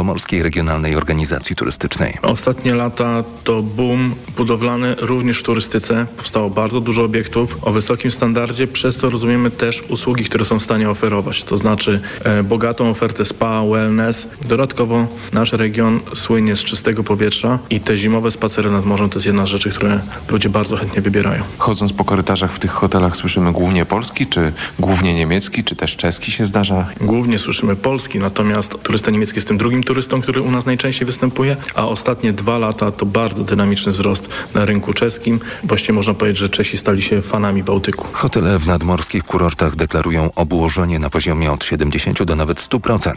Zachodniopomorskiej Regionalnej Organizacji Turystycznej. Ostatnie lata to boom budowlany również w turystyce. Powstało bardzo dużo obiektów o wysokim standardzie, przez co rozumiemy też usługi, które są w stanie oferować. To znaczy e, bogatą ofertę spa, wellness. Dodatkowo nasz region słynie z czystego powietrza i te zimowe spacery nad morzem to jest jedna z rzeczy, które ludzie bardzo chętnie wybierają. Chodząc po korytarzach w tych hotelach słyszymy głównie polski, czy głównie niemiecki, czy też czeski się zdarza? Głównie słyszymy polski, natomiast turysta niemiecki jest tym drugim turystą, który u nas najczęściej występuje, a ostatnie dwa lata to bardzo dynamiczny wzrost na rynku czeskim. Właściwie można powiedzieć, że Czesi stali się fanami Bałtyku. Hotele w nadmorskich kurortach deklarują obłożenie na poziomie od 70 do nawet 100%.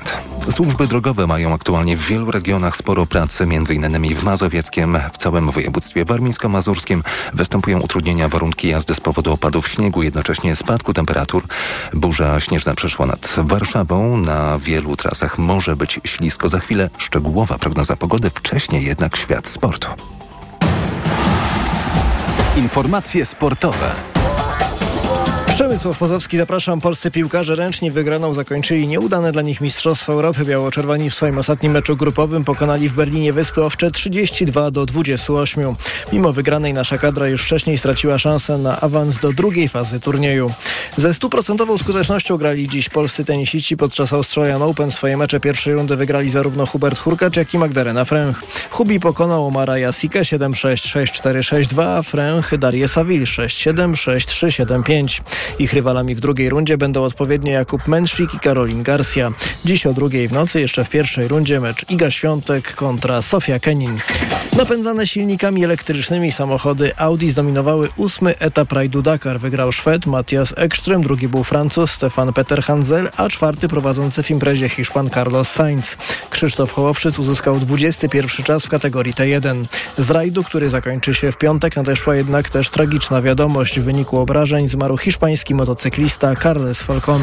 Służby drogowe mają aktualnie w wielu regionach sporo pracy, m.in. w Mazowieckiem, w całym województwie warmińsko-mazurskim występują utrudnienia warunki jazdy z powodu opadów śniegu, jednocześnie spadku temperatur. Burza śnieżna przeszła nad Warszawą. Na wielu trasach może być ślisko. Za chwilę szczegółowa prognoza pogody, wcześniej jednak świat sportu. Informacje sportowe. Przemysław Pozowski, zapraszam. Polscy piłkarze ręczni wygraną zakończyli nieudane dla nich Mistrzostwa Europy. Biało-czerwoni w swoim ostatnim meczu grupowym pokonali w Berlinie Wyspy Owcze 32 do 28. Mimo wygranej nasza kadra już wcześniej straciła szansę na awans do drugiej fazy turnieju. Ze stuprocentową skutecznością grali dziś polscy tenisiści podczas Australian Open. Swoje mecze pierwszej rundy wygrali zarówno Hubert Hurkacz, jak i Magdalena Fręch. Hubi pokonał Omara Jasika 7-6, 6-4, 6-2, a Fręch Darię Saville 6-7, 6-3, 7-5. Ich rywalami w drugiej rundzie będą odpowiednio Jakub Menszik i Karolin Garcia. Dziś o drugiej w nocy, jeszcze w pierwszej rundzie mecz Iga Świątek kontra Sofia Kenin. Napędzane silnikami elektrycznymi samochody Audi zdominowały ósmy etap rajdu Dakar. Wygrał Szwed Matthias Ekström, drugi był Francuz Stefan Peter Hanzel, a czwarty prowadzący w imprezie Hiszpan Carlos Sainz. Krzysztof Hołowszyc uzyskał 21 czas w kategorii T1. Z rajdu, który zakończy się w piątek, nadeszła jednak też tragiczna wiadomość. W wyniku obrażeń zmarł hiszpański motocyklista Carles Falcon.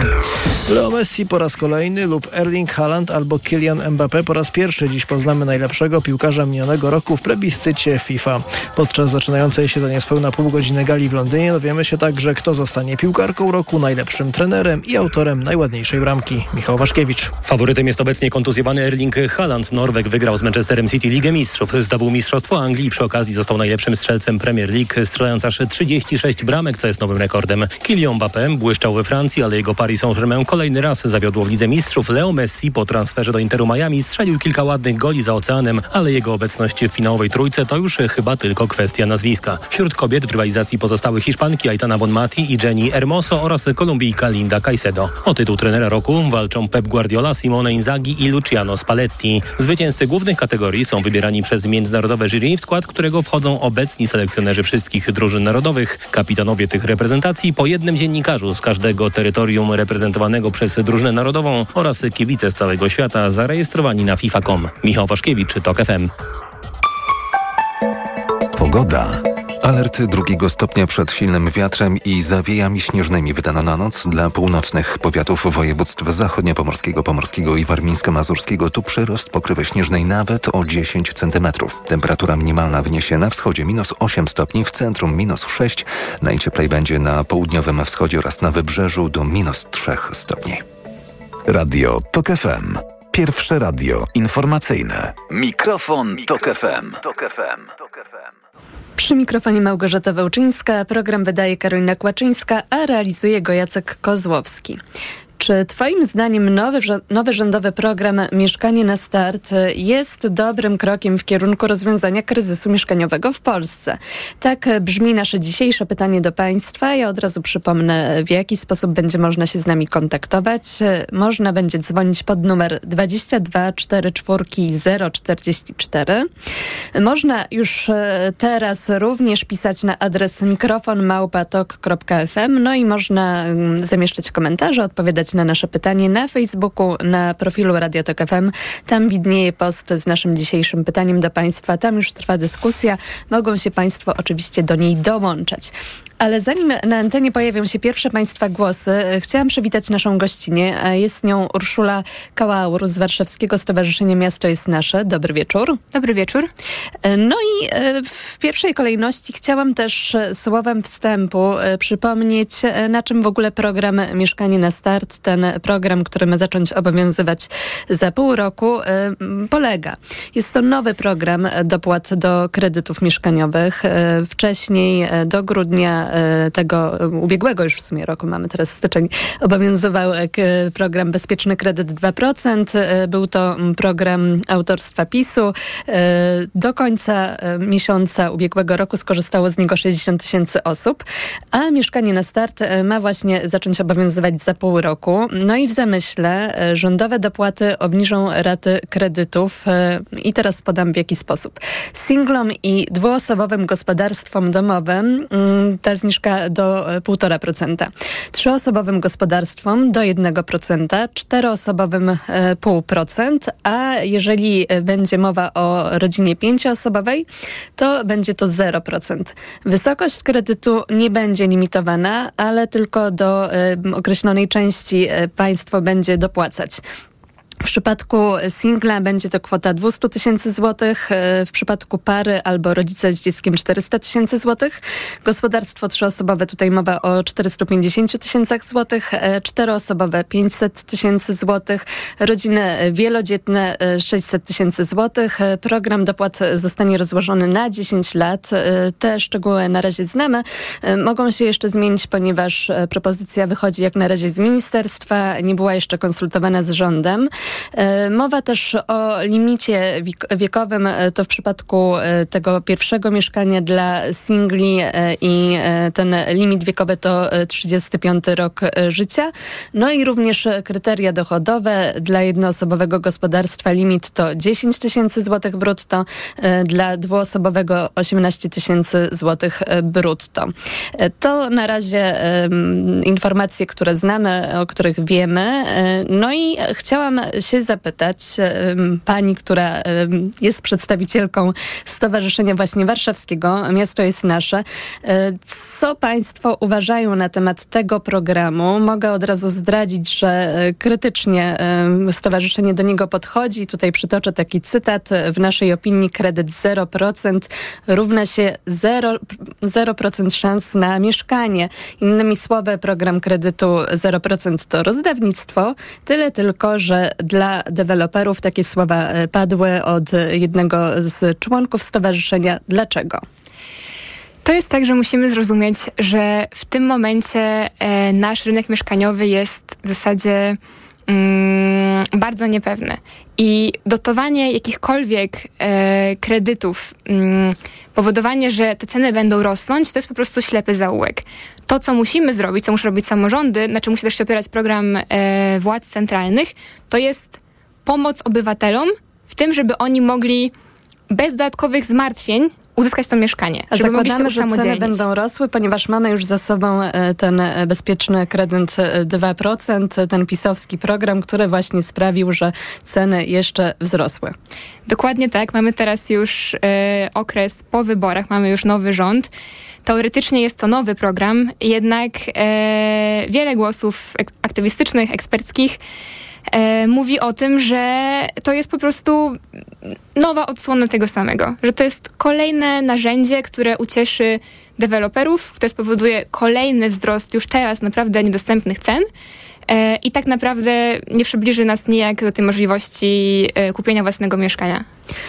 Leo Messi po raz kolejny lub Erling Haaland albo Kylian Mbappé po raz pierwszy dziś poznamy najlepszego piłkarza minionego roku w plebiscycie FIFA. Podczas zaczynającej się za niespełna pół godziny gali w Londynie dowiemy się także, kto zostanie piłkarką roku, najlepszym trenerem i autorem najładniejszej bramki. Michał Waszkiewicz. Faworytem jest obecnie kontuzjowany Erling Haaland. Norweg wygrał z Manchesterem City Ligę Mistrzów. Zdobył Mistrzostwo Anglii i przy okazji został najlepszym strzelcem Premier League, strzelając aż 36 bramek, co jest nowym rekordem. Kylian Mbappé błyszczał we Francji, ale jego Paris Saint-Germain kolejny raz zawiodło w Lidze Mistrzów. Leo Messi po transferze do Interu Miami strzelił kilka ładnych goli za oceanem, ale jego obecność w finałowej trójce to już chyba tylko kwestia nazwiska. Wśród kobiet w rywalizacji pozostały Hiszpanki Aitana Bonmati i Jenny Hermoso oraz Kolumbijka Linda Caicedo. O tytuł trenera roku walczą Pep Guardiola, Simone Inzaghi i Luciano Spalletti. Zwycięzcy głównych kategorii są wybierani przez międzynarodowe jury, w skład którego wchodzą obecni selekcjonerzy wszystkich drużyn narodowych. Kapitanowie tych reprezentacji po jednym dziennikarzu z każdego terytorium reprezentowanego przez drużynę narodową oraz kibice z całego świata zarejestrowani na FIFA.com. Michał Waszkiewicz, TOK FM. Pogoda. Alert drugiego stopnia przed silnym wiatrem i zawiejami śnieżnymi wydano na noc dla północnych powiatów województw zachodniopomorskiego, pomorskiego i warmińsko-mazurskiego. Tu przyrost pokrywy śnieżnej nawet o 10 cm. Temperatura minimalna wyniesie na wschodzie minus 8 stopni, w centrum minus 6. Najcieplej będzie na południowym wschodzie oraz na wybrzeżu do minus 3 stopni. Radio TOK FM. Pierwsze radio informacyjne. Mikrofon, Tok FM. Przy mikrofonie Małgorzata Wełczyńska, program wydaje Karolina Kłaczyńska, a realizuje go Jacek Kozłowski. Czy Twoim zdaniem nowy, nowy rządowy program Mieszkanie na Start jest dobrym krokiem w kierunku rozwiązania kryzysu mieszkaniowego w Polsce? Tak brzmi nasze dzisiejsze pytanie do Państwa. Ja od razu przypomnę, w jaki sposób będzie można się z nami kontaktować. Można będzie dzwonić pod numer 22 44 044. Można już e, teraz również pisać na adres mikrofonmałpatok.fm no i można mm, zamieszczać komentarze, odpowiadać na nasze pytanie na Facebooku, na profilu Radio Tok FM. Tam widnieje post z naszym dzisiejszym pytaniem do Państwa. Tam już trwa dyskusja. Mogą się Państwo oczywiście do niej dołączać. Ale zanim na antenie pojawią się pierwsze Państwa głosy, e, chciałam przywitać naszą gościnę. Jest nią Urszula Kałaur z Warszawskiego Stowarzyszenia Miasto jest Nasze. Dobry wieczór. Dobry wieczór. E, no i e, w pierwszej kolejności chciałam też słowem wstępu przypomnieć, na czym w ogóle program Mieszkanie na Start, ten program, który ma zacząć obowiązywać za pół roku, polega. Jest to nowy program dopłat do kredytów mieszkaniowych. Wcześniej do grudnia tego ubiegłego już w sumie roku, mamy teraz styczeń, obowiązywał e, program Bezpieczny Kredyt 2%. E, był to program autorstwa PiSu. Do końca miesiąca ubiegłego roku skorzystało z niego 60 tysięcy osób, a Mieszkanie na Start ma właśnie zacząć obowiązywać za pół roku. No i w zamyśle rządowe dopłaty obniżą raty kredytów i teraz podam w jaki sposób. Singlom i dwuosobowym gospodarstwom domowym ta zniżka do 1,5%. E, Trzyosobowym gospodarstwom do 1%, czteroosobowym 0,5%, e, a jeżeli e, będzie mowa o rodzinie pięcioosobowej, to będzie to 0%. Wysokość kredytu nie będzie limitowana, ale tylko do określonej części państwo będzie dopłacać. W przypadku singla będzie to kwota 200 tysięcy złotych, e, w przypadku pary albo rodzica z dzieckiem 400 tysięcy złotych. Gospodarstwo trzyosobowe, tutaj mowa o 450 tysięcach złotych, e, czteroosobowe 500 tysięcy złotych, rodziny wielodzietne 600 tysięcy złotych. Program dopłat zostanie rozłożony na 10 lat. E, te szczegóły na razie znamy. Mogą się jeszcze zmienić, ponieważ propozycja wychodzi jak na razie z ministerstwa, nie była jeszcze konsultowana z rządem. E, mowa też o limicie wiekowym, e, to w przypadku e, tego pierwszego mieszkania dla singli i ten limit wiekowy to 35 rok życia. No i również kryteria dochodowe dla jednoosobowego gospodarstwa limit to 10 tysięcy złotych brutto, dla dwuosobowego 18 tysięcy złotych brutto. To na razie informacje, które znamy, o których wiemy. No i chciałam się zapytać pani, która jest przedstawicielką Stowarzyszenia właśnie Warszawskiego, Miasto jest Nasze, e, co państwo uważają na temat tego programu? Mogę od razu zdradzić, że e, krytycznie stowarzyszenie do niego podchodzi. Tutaj przytoczę taki cytat. W naszej opinii kredyt 0% równa się 0%, 0 szans na mieszkanie. Innymi słowy, program kredytu 0% to rozdawnictwo, tyle tylko, że dla deweloperów takie słowa e, padły od jednego z członków stowarzyszenia. Dlaczego? To jest tak, że musimy zrozumieć, że w tym momencie e, nasz rynek mieszkaniowy jest w zasadzie bardzo niepewny. I dotowanie jakichkolwiek e, kredytów, mm, powodowanie, że te ceny będą rosnąć, to jest po prostu ślepy zaułek. To, co musimy zrobić, co muszą robić samorządy, na czym musi też się opierać program e, władz centralnych, to jest pomoc obywatelom w tym, żeby oni mogli bez dodatkowych zmartwień uzyskać to mieszkanie. A żeby zakładamy, że ceny będą rosły, ponieważ mamy już za sobą e, ten e, bezpieczny kredyt 2%, e, ten pisowski program, który właśnie sprawił, że ceny jeszcze wzrosły. Dokładnie tak. Mamy teraz już okres po wyborach, mamy już nowy rząd. Teoretycznie jest to nowy program, jednak wiele głosów aktywistycznych, eksperckich e, mówi o tym, że to jest po prostu nowa odsłona tego samego, że to jest kolejne narzędzie, które ucieszy deweloperów, które spowoduje kolejny wzrost już teraz naprawdę niedostępnych cen, E, i tak naprawdę nie przybliży nas nijak do tej możliwości e, kupienia własnego mieszkania.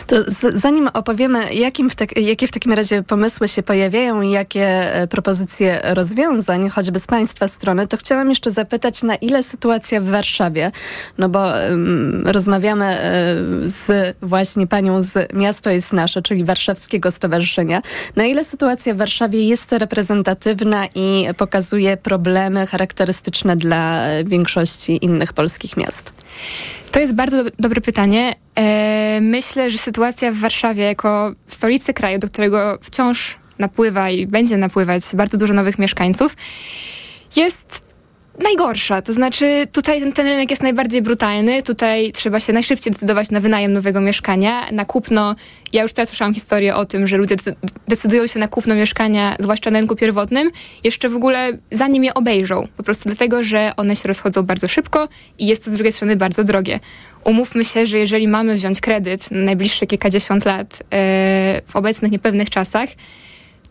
To zanim opowiemy, jakim w tak, jakie w takim razie pomysły się pojawiają i jakie e, propozycje rozwiązań, choćby z Państwa strony, to chciałam jeszcze zapytać, na ile sytuacja w Warszawie, no bo rozmawiamy z właśnie panią z Miasto jest Nasze, czyli Warszawskiego Stowarzyszenia, na ile sytuacja w Warszawie jest reprezentatywna i pokazuje problemy charakterystyczne dla większości innych polskich miast? To jest bardzo dobre pytanie. E, myślę, że sytuacja w Warszawie jako w stolicy kraju, do którego wciąż napływa i będzie napływać bardzo dużo nowych mieszkańców, jest najgorsza. To znaczy, tutaj ten, ten, rynek jest najbardziej brutalny. Tutaj trzeba się najszybciej decydować na wynajem nowego mieszkania, na kupno. Ja już teraz słyszałam historię o tym, że ludzie decydują się na kupno mieszkania, zwłaszcza na rynku pierwotnym, jeszcze w ogóle zanim je obejrzą. Po prostu dlatego, że one się rozchodzą bardzo szybko i jest to z drugiej strony bardzo drogie. Umówmy się, że jeżeli mamy wziąć kredyt na najbliższe kilkadziesiąt lat yy, w obecnych niepewnych czasach,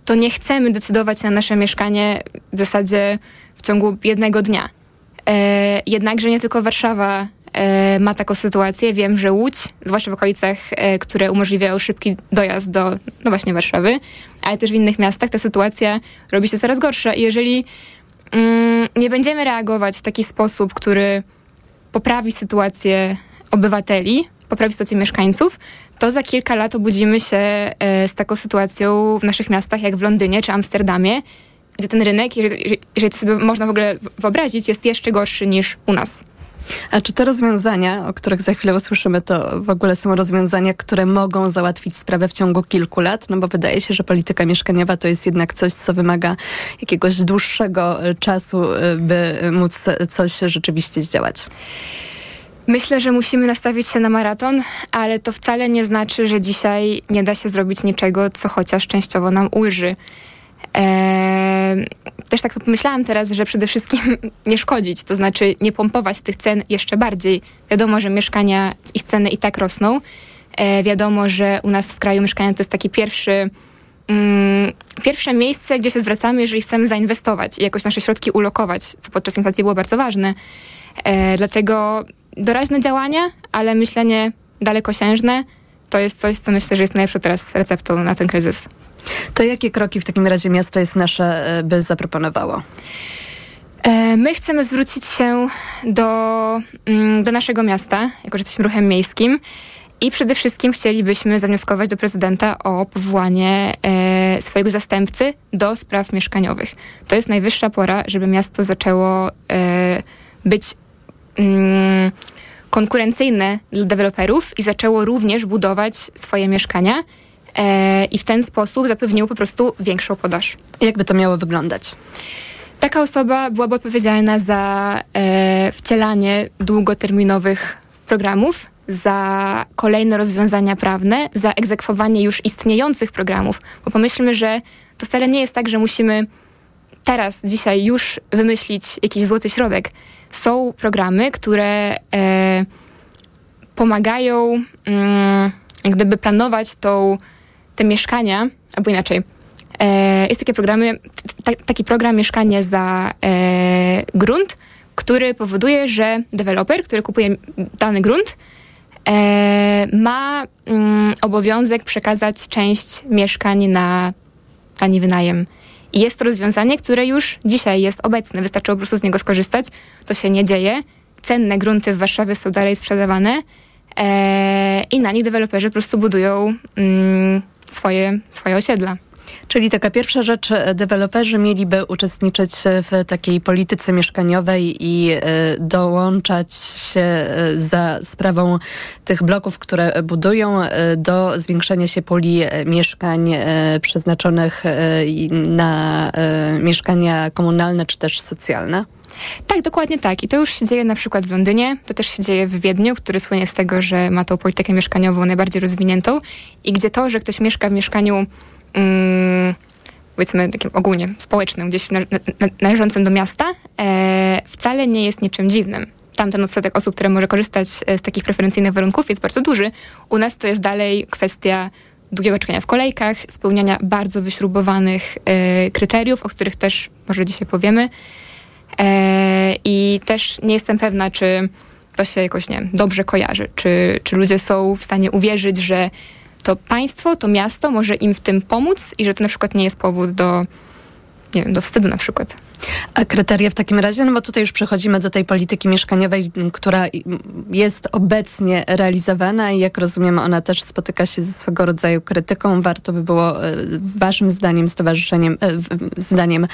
to nie chcemy decydować na nasze mieszkanie w zasadzie ciągu jednego dnia. E, jednakże nie tylko Warszawa e, ma taką sytuację. Wiem, że Łódź, zwłaszcza w okolicach, e, które umożliwiają szybki dojazd do, no właśnie, Warszawy, ale też w innych miastach ta sytuacja robi się coraz gorsza. I jeżeli mm, nie będziemy reagować w taki sposób, który poprawi sytuację obywateli, poprawi sytuację mieszkańców, to za kilka lat obudzimy się z taką sytuacją w naszych miastach, jak w Londynie czy Amsterdamie, gdzie ten rynek, jeżeli, jeżeli to sobie można w ogóle wyobrazić, jest jeszcze gorszy niż u nas. A czy te rozwiązania, o których za chwilę usłyszymy, to w ogóle są rozwiązania, które mogą załatwić sprawę w ciągu kilku lat? No bo wydaje się, że polityka mieszkaniowa to jest jednak coś, co wymaga jakiegoś dłuższego e, czasu, by móc coś rzeczywiście zdziałać. Myślę, że musimy nastawić się na maraton, ale to wcale nie znaczy, że dzisiaj nie da się zrobić niczego, co chociaż częściowo nam ulży. Też tak pomyślałam teraz, że przede wszystkim nie szkodzić, to znaczy nie pompować tych cen jeszcze bardziej. Wiadomo, że mieszkania i ceny i tak rosną. Eee, wiadomo, że u nas w kraju mieszkania to jest taki pierwszy, mm, pierwsze miejsce, gdzie się zwracamy, jeżeli chcemy zainwestować i jakoś nasze środki ulokować, co podczas inflacji było bardzo ważne. Eee, dlatego doraźne działania, ale myślenie dalekosiężne to jest coś, co myślę, że jest najlepszą teraz receptą na ten kryzys. To jakie kroki w takim razie miasto jest nasze, e, by zaproponowało? E, my chcemy zwrócić się do, mm, do naszego miasta, jako że jesteśmy ruchem miejskim. I przede wszystkim chcielibyśmy zawnioskować do prezydenta o powołanie e, swojego zastępcy do spraw mieszkaniowych. To jest najwyższa pora, żeby miasto zaczęło e, być mm, konkurencyjne dla deweloperów i zaczęło również budować swoje mieszkania i w ten sposób zapewniło po prostu większą podaż. Jakby to miało wyglądać? Taka osoba byłaby odpowiedzialna za e, wcielanie długoterminowych programów, za kolejne rozwiązania prawne, za egzekwowanie już istniejących programów. Bo pomyślmy, że to wcale nie jest tak, że musimy teraz, dzisiaj już wymyślić jakiś złoty środek są programy, które e, pomagają mm, gdyby planować tą, te mieszkania, albo inaczej. E, jest takie programy, taki program mieszkanie za e, grunt, który powoduje, że deweloper, który kupuje dany grunt, e, ma mm, obowiązek przekazać część mieszkań na tani wynajem i jest to rozwiązanie, które już dzisiaj jest obecne. Wystarczy po prostu z niego skorzystać. To się nie dzieje. Cenne grunty w Warszawie są dalej sprzedawane i na nich deweloperzy po prostu budują mm, swoje, swoje osiedla. Czyli taka pierwsza rzecz, e, deweloperzy mieliby uczestniczyć w takiej polityce mieszkaniowej i e, dołączać się e, za sprawą tych bloków, które budują do zwiększenia się puli mieszkań przeznaczonych na mieszkania komunalne czy też socjalne? Tak, dokładnie tak. I to już się dzieje na przykład w Londynie, to też się dzieje w Wiedniu, który słynie z tego, że ma tą politykę mieszkaniową najbardziej rozwiniętą i gdzie to, że ktoś mieszka w mieszkaniu mm, powiedzmy takim ogólnie społecznym, gdzieś na, na, należącym do miasta, e, wcale nie jest niczym dziwnym. Tamten odsetek osób, które może korzystać e, z takich preferencyjnych warunków jest bardzo duży. U nas to jest dalej kwestia długiego czekania w kolejkach, spełniania bardzo wyśrubowanych e, kryteriów, o których też może dzisiaj powiemy. E, I też nie jestem pewna, czy to się jakoś nie dobrze kojarzy, czy, czy ludzie są w stanie uwierzyć, że to państwo, to miasto może im w tym pomóc i że to na przykład nie jest powód do, nie wiem, do wstydu na przykład. A kryteria w takim razie, no bo tutaj już przechodzimy do tej polityki mieszkaniowej, która jest obecnie realizowana i jak rozumiem, ona też spotyka się ze swego rodzaju krytyką. Warto by było e, waszym zdaniem, stowarzyszeniem, e, zdaniem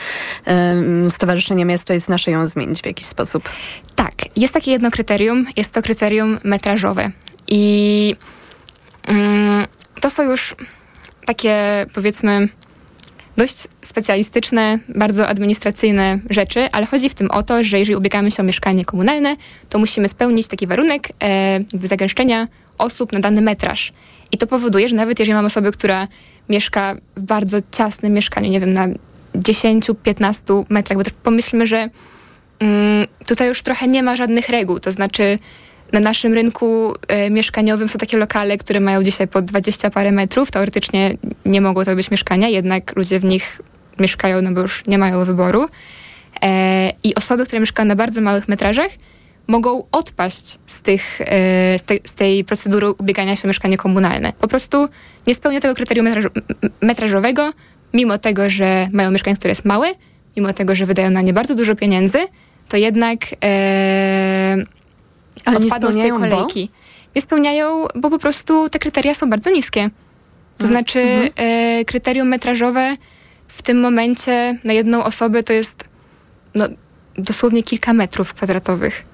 e, Stowarzyszenia Miasto jest nasze ją zmienić w jakiś sposób? Tak, jest takie jedno kryterium, jest to kryterium metrażowe i mm, to są już takie, powiedzmy, dość specjalistyczne, bardzo administracyjne rzeczy, ale chodzi w tym o to, że jeżeli ubiegamy się o mieszkanie komunalne, to musimy spełnić taki warunek e, zagęszczenia osób na dany metraż. I to powoduje, że nawet jeżeli mamy osobę, która mieszka w bardzo ciasnym mieszkaniu, nie wiem, na 10-15 metrach, bo pomyślmy, że mm, tutaj już trochę nie ma żadnych reguł, to znaczy na naszym rynku e, mieszkaniowym są takie lokale, które mają dzisiaj po 20 parę metrów. Teoretycznie nie mogło to być mieszkania, jednak ludzie w nich mieszkają, no bo już nie mają wyboru. E, I osoby, które mieszkają na bardzo małych metrażach, mogą odpaść z, tych, e, z, te, z tej procedury ubiegania się o mieszkanie komunalne. Po prostu nie spełnia tego kryterium metraż, metrażowego, mimo tego, że mają mieszkanie, które jest małe, mimo tego, że wydają na nie bardzo dużo pieniędzy, to jednak Ale nie odpadną z tej spełniają, bo? kolejki. Nie spełniają, bo po prostu te kryteria są bardzo niskie. To Mm, znaczy mhm. e, kryterium metrażowe w tym momencie na jedną osobę to jest no, dosłownie kilka metrów kwadratowych.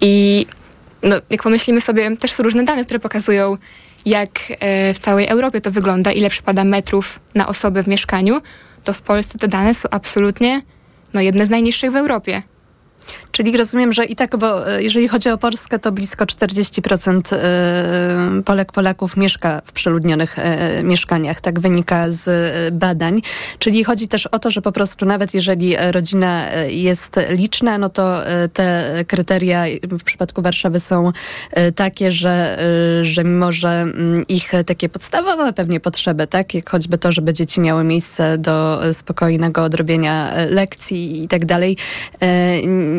I no, jak pomyślimy sobie, też są różne dane, które pokazują, jak e, w całej Europie to wygląda, ile przypada metrów na osobę w mieszkaniu, to w Polsce te dane są absolutnie no, jedne z najniższych w Europie. Czyli rozumiem, że i tak, bo e, jeżeli chodzi o Polskę, to blisko 40% e, Polek, Polaków mieszka w przeludnionych e, mieszkaniach. Tak wynika z badań. Czyli chodzi też o to, że po prostu nawet jeżeli rodzina jest liczna, no to te kryteria w przypadku Warszawy są takie, że, że mimo, że mm, ich takie podstawowe pewnie potrzeby, tak, jak choćby to, żeby dzieci miały miejsce do spokojnego odrobienia lekcji i tak dalej,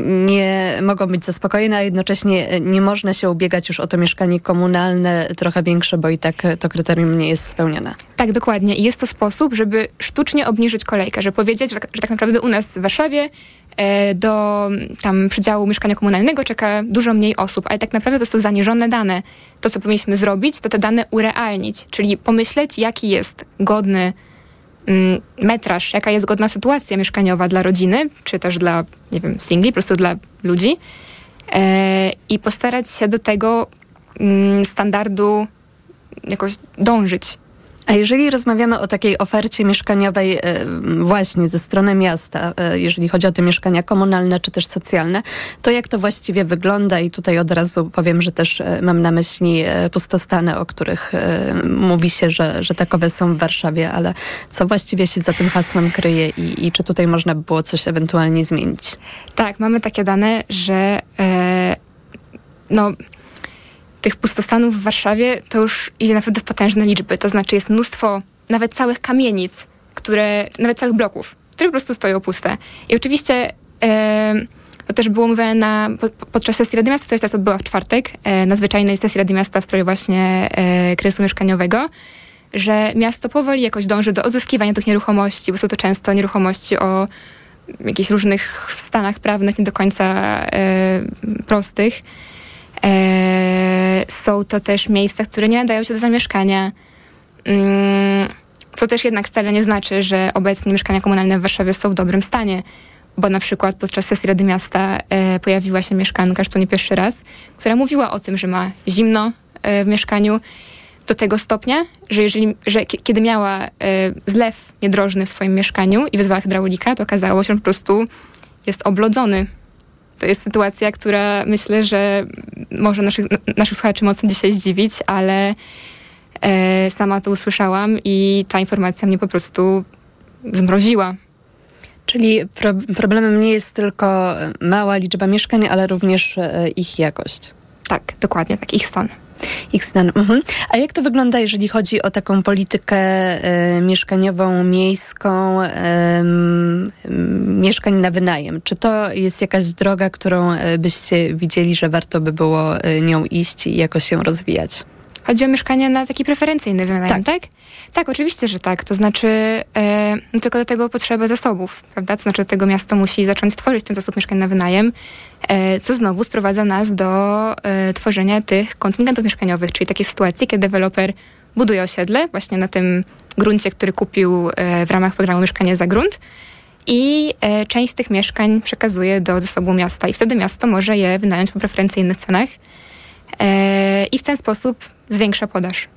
nie mogą być zaspokojone, a jednocześnie nie można się ubiegać już o to mieszkanie komunalne trochę większe, bo i tak to kryterium nie jest spełnione. Tak, dokładnie. Jest to sposób, żeby sztucznie obniżyć kolejkę, żeby powiedzieć, że tak, tak naprawdę u nas w Warszawie e, do tam przedziału mieszkania komunalnego czeka dużo mniej osób, ale tak naprawdę to są zaniżone dane. To, co powinniśmy zrobić, to te dane urealnić, czyli pomyśleć, jaki jest godny metraż, jaka jest godna sytuacja mieszkaniowa dla rodziny, czy też dla, nie wiem, singli, po prostu dla ludzi e, i postarać się do tego mm, standardu jakoś dążyć. A jeżeli rozmawiamy o takiej ofercie mieszkaniowej e, właśnie ze strony miasta, e, jeżeli chodzi o te mieszkania komunalne czy też socjalne, to jak to właściwie wygląda? I tutaj od razu powiem, że też e, mam na myśli pustostany, o których mówi się, że, że takowe są w Warszawie, ale co właściwie się za tym hasłem kryje i, i czy tutaj można by było coś ewentualnie zmienić? Tak, mamy takie dane, że e, no, tych pustostanów w Warszawie to już idzie naprawdę w potężne liczby. To znaczy jest mnóstwo nawet całych kamienic, które, nawet całych bloków, które po prostu stoją puste. I oczywiście to też było mówione na, po, podczas sesji Rady Miasta, która teraz odbyła w czwartek, e, na zwyczajnej sesji Rady Miasta w sprawie właśnie e, kryzysu mieszkaniowego, że miasto powoli jakoś dąży do odzyskiwania tych nieruchomości, bo są to często nieruchomości o jakichś różnych stanach prawnych nie do końca e, prostych. E, są to też miejsca, które nie nadają się do zamieszkania. Mm, co też jednak wcale nie znaczy, że obecnie mieszkania komunalne w Warszawie są w dobrym stanie. Bo na przykład podczas sesji Rady Miasta e, pojawiła się mieszkanka, już to nie pierwszy raz, która mówiła o tym, że ma zimno e, w mieszkaniu do tego stopnia, że, jeżeli, że ki- kiedy miała zlew niedrożny w swoim mieszkaniu i wezwała hydraulika, to okazało się, że po prostu jest oblodzony. To jest sytuacja, która myślę, że może naszych, naszych słuchaczy mocno dzisiaj zdziwić, ale e, sama to usłyszałam i ta informacja mnie po prostu zmroziła. Czyli pro, problemem nie jest tylko mała liczba mieszkań, ale również e, ich jakość. Tak, dokładnie, tak, ich stan. Mhm. A jak to wygląda, jeżeli chodzi o taką politykę e, mieszkaniową, miejską, em, mieszkań na wynajem? Czy to jest jakaś droga, którą e, byście widzieli, że warto by było e, nią iść i jakoś się rozwijać? Chodzi o mieszkanie na taki preferencyjny wynajem, tak? Tak, oczywiście, że tak. To znaczy, e, no tylko do tego potrzeba zasobów, prawda? To znaczy, do tego miasto musi zacząć tworzyć ten zasób mieszkań na wynajem, e, co znowu sprowadza nas do e, tworzenia tych kontyngentów mieszkaniowych, czyli takiej sytuacji, kiedy deweloper buduje osiedle właśnie na tym gruncie, który kupił e, w ramach programu Mieszkanie za grunt i e, część z tych mieszkań przekazuje do zasobu miasta i wtedy miasto może je wynająć po preferencyjnych cenach i w ten sposób zwiększa podaż.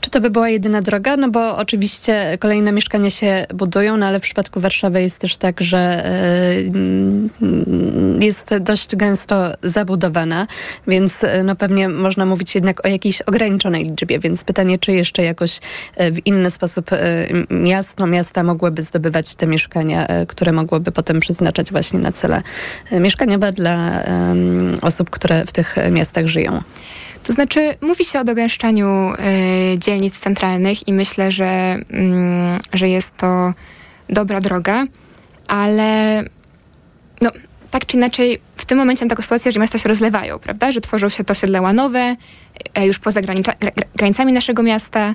Czy to by była jedyna droga? No bo oczywiście kolejne mieszkania się budują, no ale w przypadku Warszawy jest też tak, że e, jest dość gęsto zabudowana, więc e, no pewnie można mówić jednak o jakiejś ograniczonej liczbie, więc pytanie, czy jeszcze jakoś e, w inny sposób miasto, miasta mogłyby zdobywać te mieszkania, które mogłyby potem przeznaczać właśnie na cele mieszkaniowe dla osób, które w tych miastach żyją. To znaczy, mówi się o dogęszczaniu y, dzielnic centralnych i myślę, że, mm, że jest to dobra droga, ale no, tak czy inaczej, w tym momencie mam taką sytuację, że miasta się rozlewają, prawda? Że tworzą się to osiedla łanowe, e, już poza granicami naszego miasta.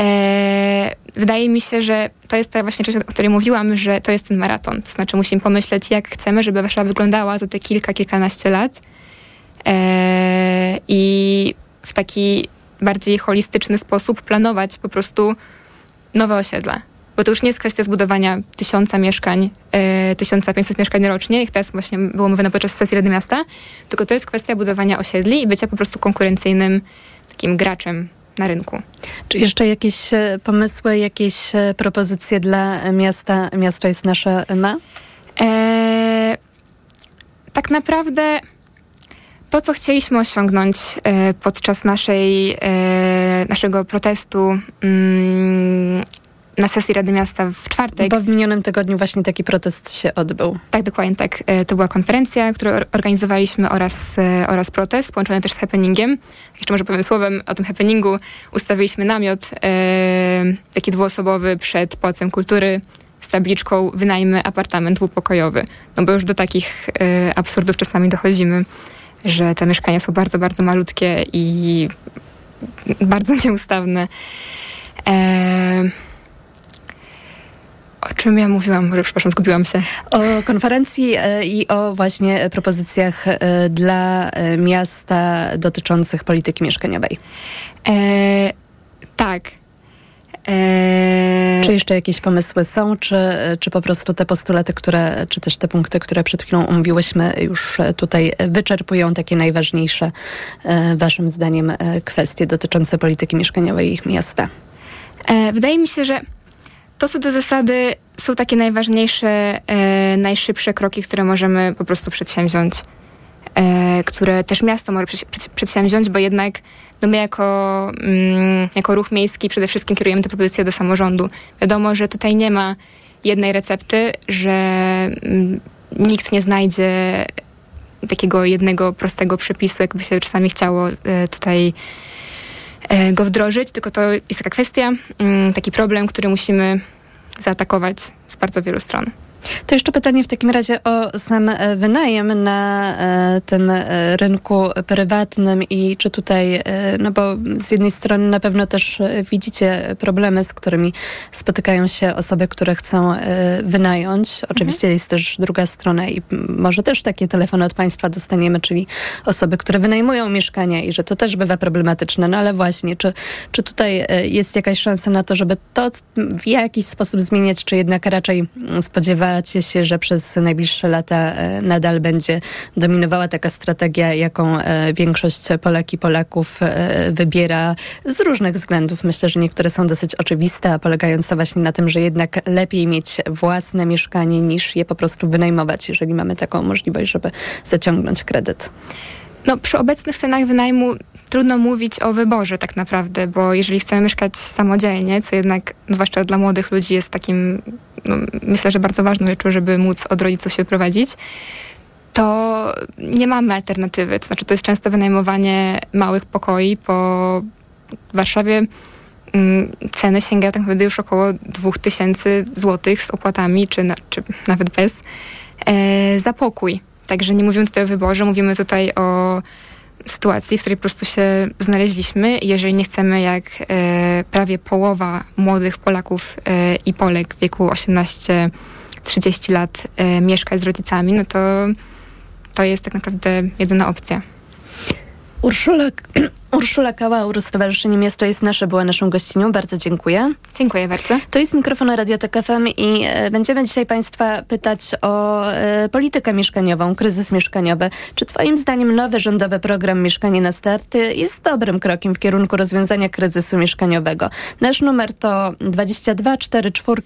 E, wydaje mi się, że to jest ta właśnie rzecz, o której mówiłam, że to jest ten maraton. To znaczy musimy pomyśleć, jak chcemy, żeby Warszawa wyglądała za te kilka, kilkanaście lat i w taki bardziej holistyczny sposób planować po prostu nowe osiedla. Bo to już nie jest kwestia zbudowania tysiąca mieszkań, e, 1500 mieszkań rocznie, jak teraz właśnie było mówione podczas sesji Rady Miasta, tylko to jest kwestia budowania osiedli i bycia po prostu konkurencyjnym takim graczem na rynku. Czy jeszcze jakieś e, pomysły, jakieś e, propozycje dla miasta? Miasto jest nasze ma? E, tak naprawdę to, co chcieliśmy osiągnąć e, podczas naszej, e, naszego protestu mm, na sesji Rady Miasta w czwartek. Bo w minionym tygodniu właśnie taki protest się odbył. Tak, dokładnie tak. E, to była konferencja, którą organizowaliśmy oraz, oraz protest, połączony też z happeningiem. Jeszcze może powiem słowem o tym happeningu. Ustawiliśmy namiot taki dwuosobowy przed Pałacem Kultury z tabliczką wynajmy apartament dwupokojowy. No bo już do takich absurdów czasami dochodzimy że te mieszkania są bardzo, bardzo malutkie i bardzo nieustawne. E, o czym ja mówiłam? Przepraszam, zgubiłam się. O konferencji e, i o właśnie propozycjach e, dla e, miasta dotyczących polityki mieszkaniowej. E, tak. Eee... Czy jeszcze jakieś pomysły są, czy, czy po prostu te postulaty, które, czy też te punkty, które przed chwilą omówiłyśmy, już tutaj wyczerpują takie najważniejsze, e, waszym zdaniem, e, kwestie dotyczące polityki mieszkaniowej ich miasta? E, wydaje mi się, że to co do zasady są takie najważniejsze, najszybsze kroki, które możemy po prostu przedsięwziąć. Które też miasto może przedsięwziąć, bo jednak no my jako, mm, jako ruch miejski przede wszystkim kierujemy tę propozycję do samorządu. Wiadomo, że tutaj nie ma jednej recepty, że mm, nikt nie znajdzie takiego jednego prostego przepisu, jakby się czasami chciało e, tutaj e, go wdrożyć, tylko to jest taka kwestia, mm, taki problem, który musimy zaatakować z bardzo wielu stron. To jeszcze pytanie w takim razie o sam e, wynajem na e, tym e, rynku prywatnym i czy tutaj, no bo z jednej strony na pewno też widzicie problemy, z którymi spotykają się osoby, które chcą wynająć. Oczywiście mhm. jest też druga strona i może też takie telefony od państwa dostaniemy, czyli osoby, które wynajmują mieszkania i że to też bywa problematyczne. No ale właśnie, czy, czy tutaj jest jakaś szansa na to, żeby to w jakiś sposób zmieniać, czy jednak raczej spodziewa obawiacie się, że przez najbliższe lata e, nadal będzie dominowała taka strategia, jaką e, większość Polek i Polaków e, wybiera z różnych względów. Myślę, że niektóre są dosyć oczywiste, a polegające właśnie na tym, że jednak lepiej mieć własne mieszkanie niż je po prostu wynajmować, jeżeli mamy taką możliwość, żeby zaciągnąć kredyt. No, przy obecnych cenach wynajmu trudno mówić o wyborze tak naprawdę, bo jeżeli chcemy mieszkać samodzielnie, co jednak, zwłaszcza dla młodych ludzi, jest takim, no, myślę, że bardzo ważną rzeczą, żeby móc od rodziców się prowadzić, to nie mamy alternatywy. To znaczy, to jest często wynajmowanie małych pokoi po Warszawie. Mm, ceny sięgają tak naprawdę już około 2000 zł z opłatami, czy, na, czy nawet bez, e, za pokój. Także nie mówimy tutaj o wyborze, mówimy tutaj o sytuacji, w której po prostu się znaleźliśmy. Jeżeli nie chcemy, jak e, prawie połowa młodych Polaków e, i Polek w wieku 18-30 lat e, mieszkać z rodzicami, no to to jest tak naprawdę jedyna opcja. Urszula, Urszula Kałaur, Stowarzyszenie Miasto jest Nasze była naszą gościnią. Bardzo dziękuję. Dziękuję bardzo. To jest mikrofon Radiotek FM i e, będziemy dzisiaj Państwa pytać o e, politykę mieszkaniową, kryzys mieszkaniowy. Czy Twoim zdaniem nowy rządowy program Mieszkanie na Starty jest dobrym krokiem w kierunku rozwiązania kryzysu mieszkaniowego? Nasz numer to 22 44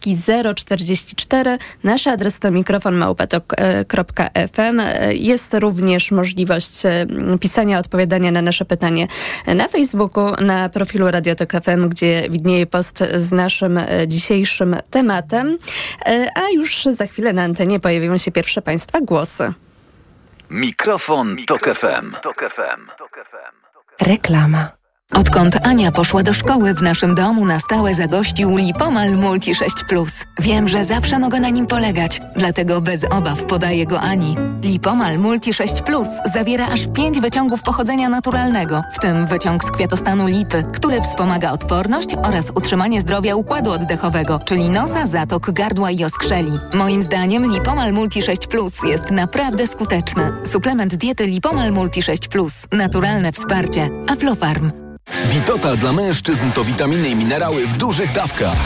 044. Nasz adres to mikrofon małpatok.fm. E, jest również możliwość e, pisania odpowiadania na nasze pytanie na Facebooku, na profilu Radiotek FM, gdzie widnieje post z naszym e, dzisiejszym tematem. A już za chwilę na antenie pojawią się pierwsze Państwa głosy. Mikrofon, Tok FM. Reklama. Odkąd Ania poszła do szkoły, w naszym domu na stałe zagościł Lipomal Multi 6 Plus. Wiem, że zawsze mogę na nim polegać, dlatego bez obaw podaję go Ani. Lipomal Multi 6 Plus zawiera aż 5 wyciągów pochodzenia naturalnego, w tym wyciąg z kwiatostanu lipy, który wspomaga odporność oraz utrzymanie zdrowia układu oddechowego, czyli nosa, zatok, gardła i oskrzeli. Moim zdaniem Lipomal Multi 6 Plus jest naprawdę skuteczny. Suplement diety Lipomal Multi 6 Plus. Naturalne wsparcie. Aflofarm. Witotal dla mężczyzn to witaminy i minerały w dużych dawkach.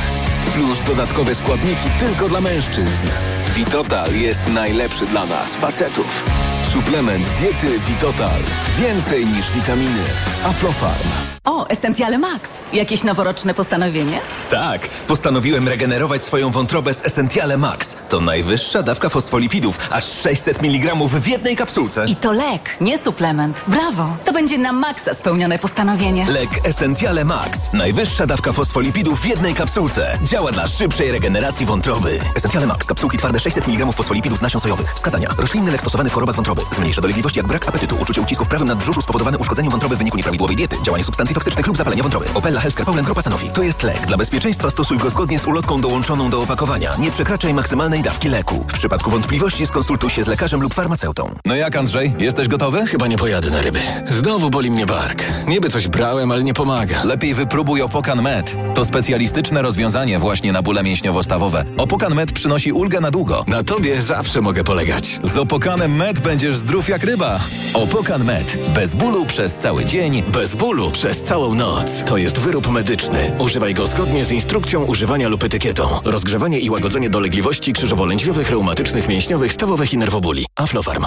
Plus dodatkowe składniki tylko dla mężczyzn. Witotal jest najlepszy dla nas, facetów. Suplement diety Witotal. Więcej niż witaminy. Aflofarm. O, Essentiale Max. Jakieś noworoczne postanowienie? Tak, postanowiłem regenerować swoją wątrobę z Essentiale Max. To najwyższa dawka fosfolipidów, aż 600 mg w jednej kapsułce. I to lek, nie suplement. Brawo! To będzie na maksa spełnione postanowienie. Lek Essentiale Max. Najwyższa dawka fosfolipidów w jednej kapsułce. Działa dla szybszej regeneracji wątroby. Essentiale Max. Kapsułki twarde 600 mg fosfolipidów z nasion sojowych. Wskazania. Roślinny lek stosowany w chorobach wątroby. Zmniejsza dolegliwości jak brak apetytu, uczucie ucisku w prawym nadbrzuszu spowodowane uszkodzeniem wątroby w wyniku nieprawidłowej diety, działanie substancji toksycznych lub zapalenie wątroby. Opella Healthcare Poland Grupa Sanofi. To jest lek. Dla bezpieczeństwa stosuj go zgodnie z ulotką dołączoną do opakowania. Nie przekraczaj maksymalnej dawki leku. W przypadku wątpliwości skonsultuj się z lekarzem lub farmaceutą. No jak Andrzej? Jesteś gotowy? Chyba nie pojadę na ryby. Znowu boli mnie bark. Niby coś brałem, ale nie pomaga. Lepiej wypróbuj Opokan Med. To specjalistyczne rozwiązanie właśnie na bóle mięśniowo-stawowe. Opokan Med przynosi ulgę na długo. Na tobie zawsze mogę polegać. Z Opokanem Med będziesz zdrów jak ryba. Opokan Med. Bez bólu przez cały dzień. Bez bólu przez całą noc. To jest wyrób medyczny. Używaj go zgodnie z instrukcją używania lub etykietą. Rozgrzewanie i łagodzenie dolegliwości krzyżowo-lędźwiowych, reumatycznych, mięśniowych, stawowych i nerwobóli. Aflofarm.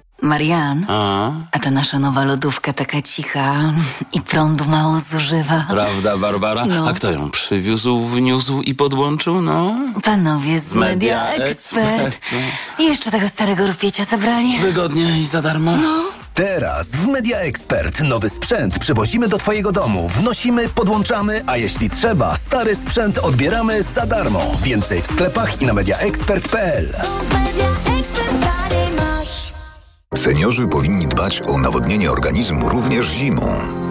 Marian, A? a ta nasza nowa lodówka taka cicha i prądu mało zużywa. Prawda, Barbara? No. A kto ją przywiózł, wniósł i podłączył, no? Panowie z Media, Media Expert. Jeszcze tego starego rupiecia zabrali. Wygodnie i za darmo? No. Teraz w Media Expert nowy sprzęt przywozimy do Twojego domu, wnosimy, podłączamy, a jeśli trzeba, stary sprzęt odbieramy za darmo. Więcej w sklepach i na mediaexpert.pl. Seniorzy powinni dbać o nawodnienie organizmu również zimą.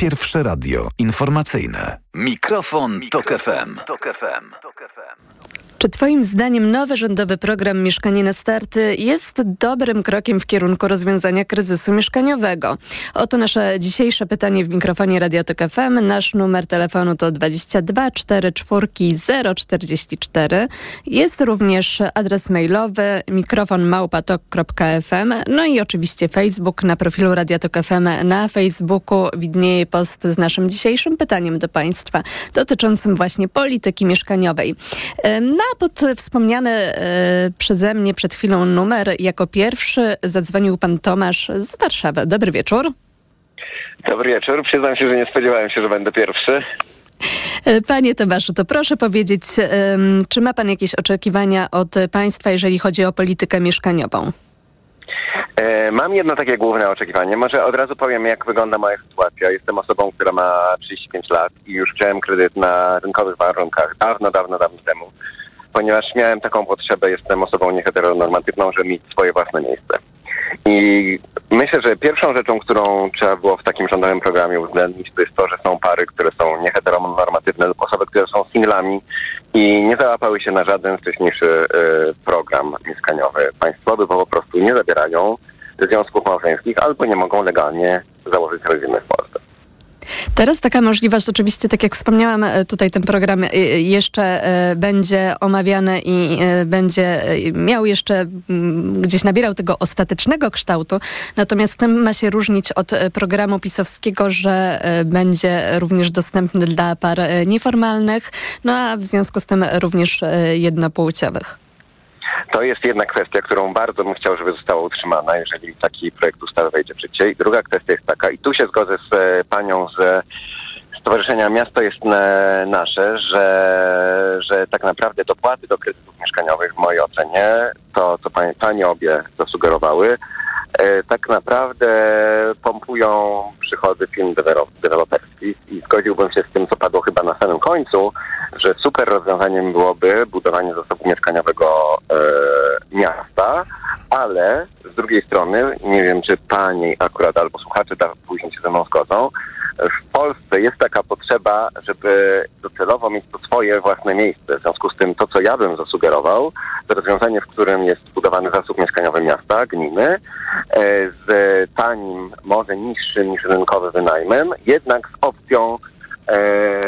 Pierwsze radio informacyjne. Mikrofon, Tok FM. Czy Twoim zdaniem nowy rządowy program Mieszkanie na Starty jest dobrym krokiem w kierunku rozwiązania kryzysu mieszkaniowego? Oto nasze dzisiejsze pytanie w mikrofonie Radiotek FM. Nasz numer telefonu to 22 44 044. Jest również adres mailowy mikrofon małpatok.fm. No i oczywiście Facebook na profilu Radiotek FM. Na Facebooku widnieje post z naszym dzisiejszym pytaniem do Państwa dotyczącym właśnie polityki mieszkaniowej. Em, Na pod wspomniany e, przeze mnie przed chwilą numer jako pierwszy zadzwonił pan Tomasz z Warszawy. Dobry wieczór. Dobry wieczór. Przyznam się, że nie spodziewałem się, że będę pierwszy. E, Panie Tomaszu, to proszę powiedzieć, czy ma pan jakieś oczekiwania od państwa, jeżeli chodzi o politykę mieszkaniową? E, mam jedno takie główne oczekiwanie. Może od razu powiem, jak wygląda moja sytuacja. Jestem osobą, która ma 35 lat i już wziąłem kredyt na rynkowych warunkach dawno, dawno, dawno temu. Ponieważ miałem taką potrzebę, jestem osobą nieheteronormatywną, żeby mieć swoje własne miejsce. I myślę, że pierwszą rzeczą, którą trzeba było w takim rządowym programie uwzględnić, to jest to, że są pary, które są nieheteronormatywne lub osoby, które są singlami i nie załapały się na żaden wcześniejszy e, program mieszkaniowy państwowy, bo po prostu nie zabierają związków małżeńskich albo nie mogą legalnie założyć rodziny w Polsce. Teraz taka możliwość, oczywiście, tak jak wspomniałam, e, tutaj ten program e, jeszcze e, będzie omawiany i będzie miał jeszcze gdzieś nabierał tego ostatecznego kształtu. Natomiast tym ma się różnić od programu pisowskiego, że będzie również dostępny dla par nieformalnych, no a w związku z tym również jednopłciowych. To jest jedna kwestia, którą bardzo bym chciał, żeby została utrzymana, jeżeli taki projekt ustawy wejdzie w życie. I druga kwestia jest taka, i tu się zgodzę z e, panią z Stowarzyszenia Miasto jest e, nasze, że, że tak naprawdę dopłaty do kredytów mieszkaniowych w mojej ocenie, to co pani, panie obie zasugerowały, tak naprawdę pompują przychody firm dewelop- deweloperskich i zgodziłbym się z tym, co padło chyba na samym końcu, że super rozwiązaniem byłoby budowanie zasobu mieszkaniowego e, miasta, ale z drugiej strony, nie wiem czy pani akurat albo słuchacze później się ze mną zgodzą, w Polsce jest taka potrzeba, żeby docelowo mieć to swoje własne miejsce. W związku z tym to, co ja bym zasugerował, to rozwiązanie, w którym jest budowany zasób mieszkaniowy miasta, gminy, e, z tanim, może niższym niż rynkowy wynajmem, jednak z opcją e,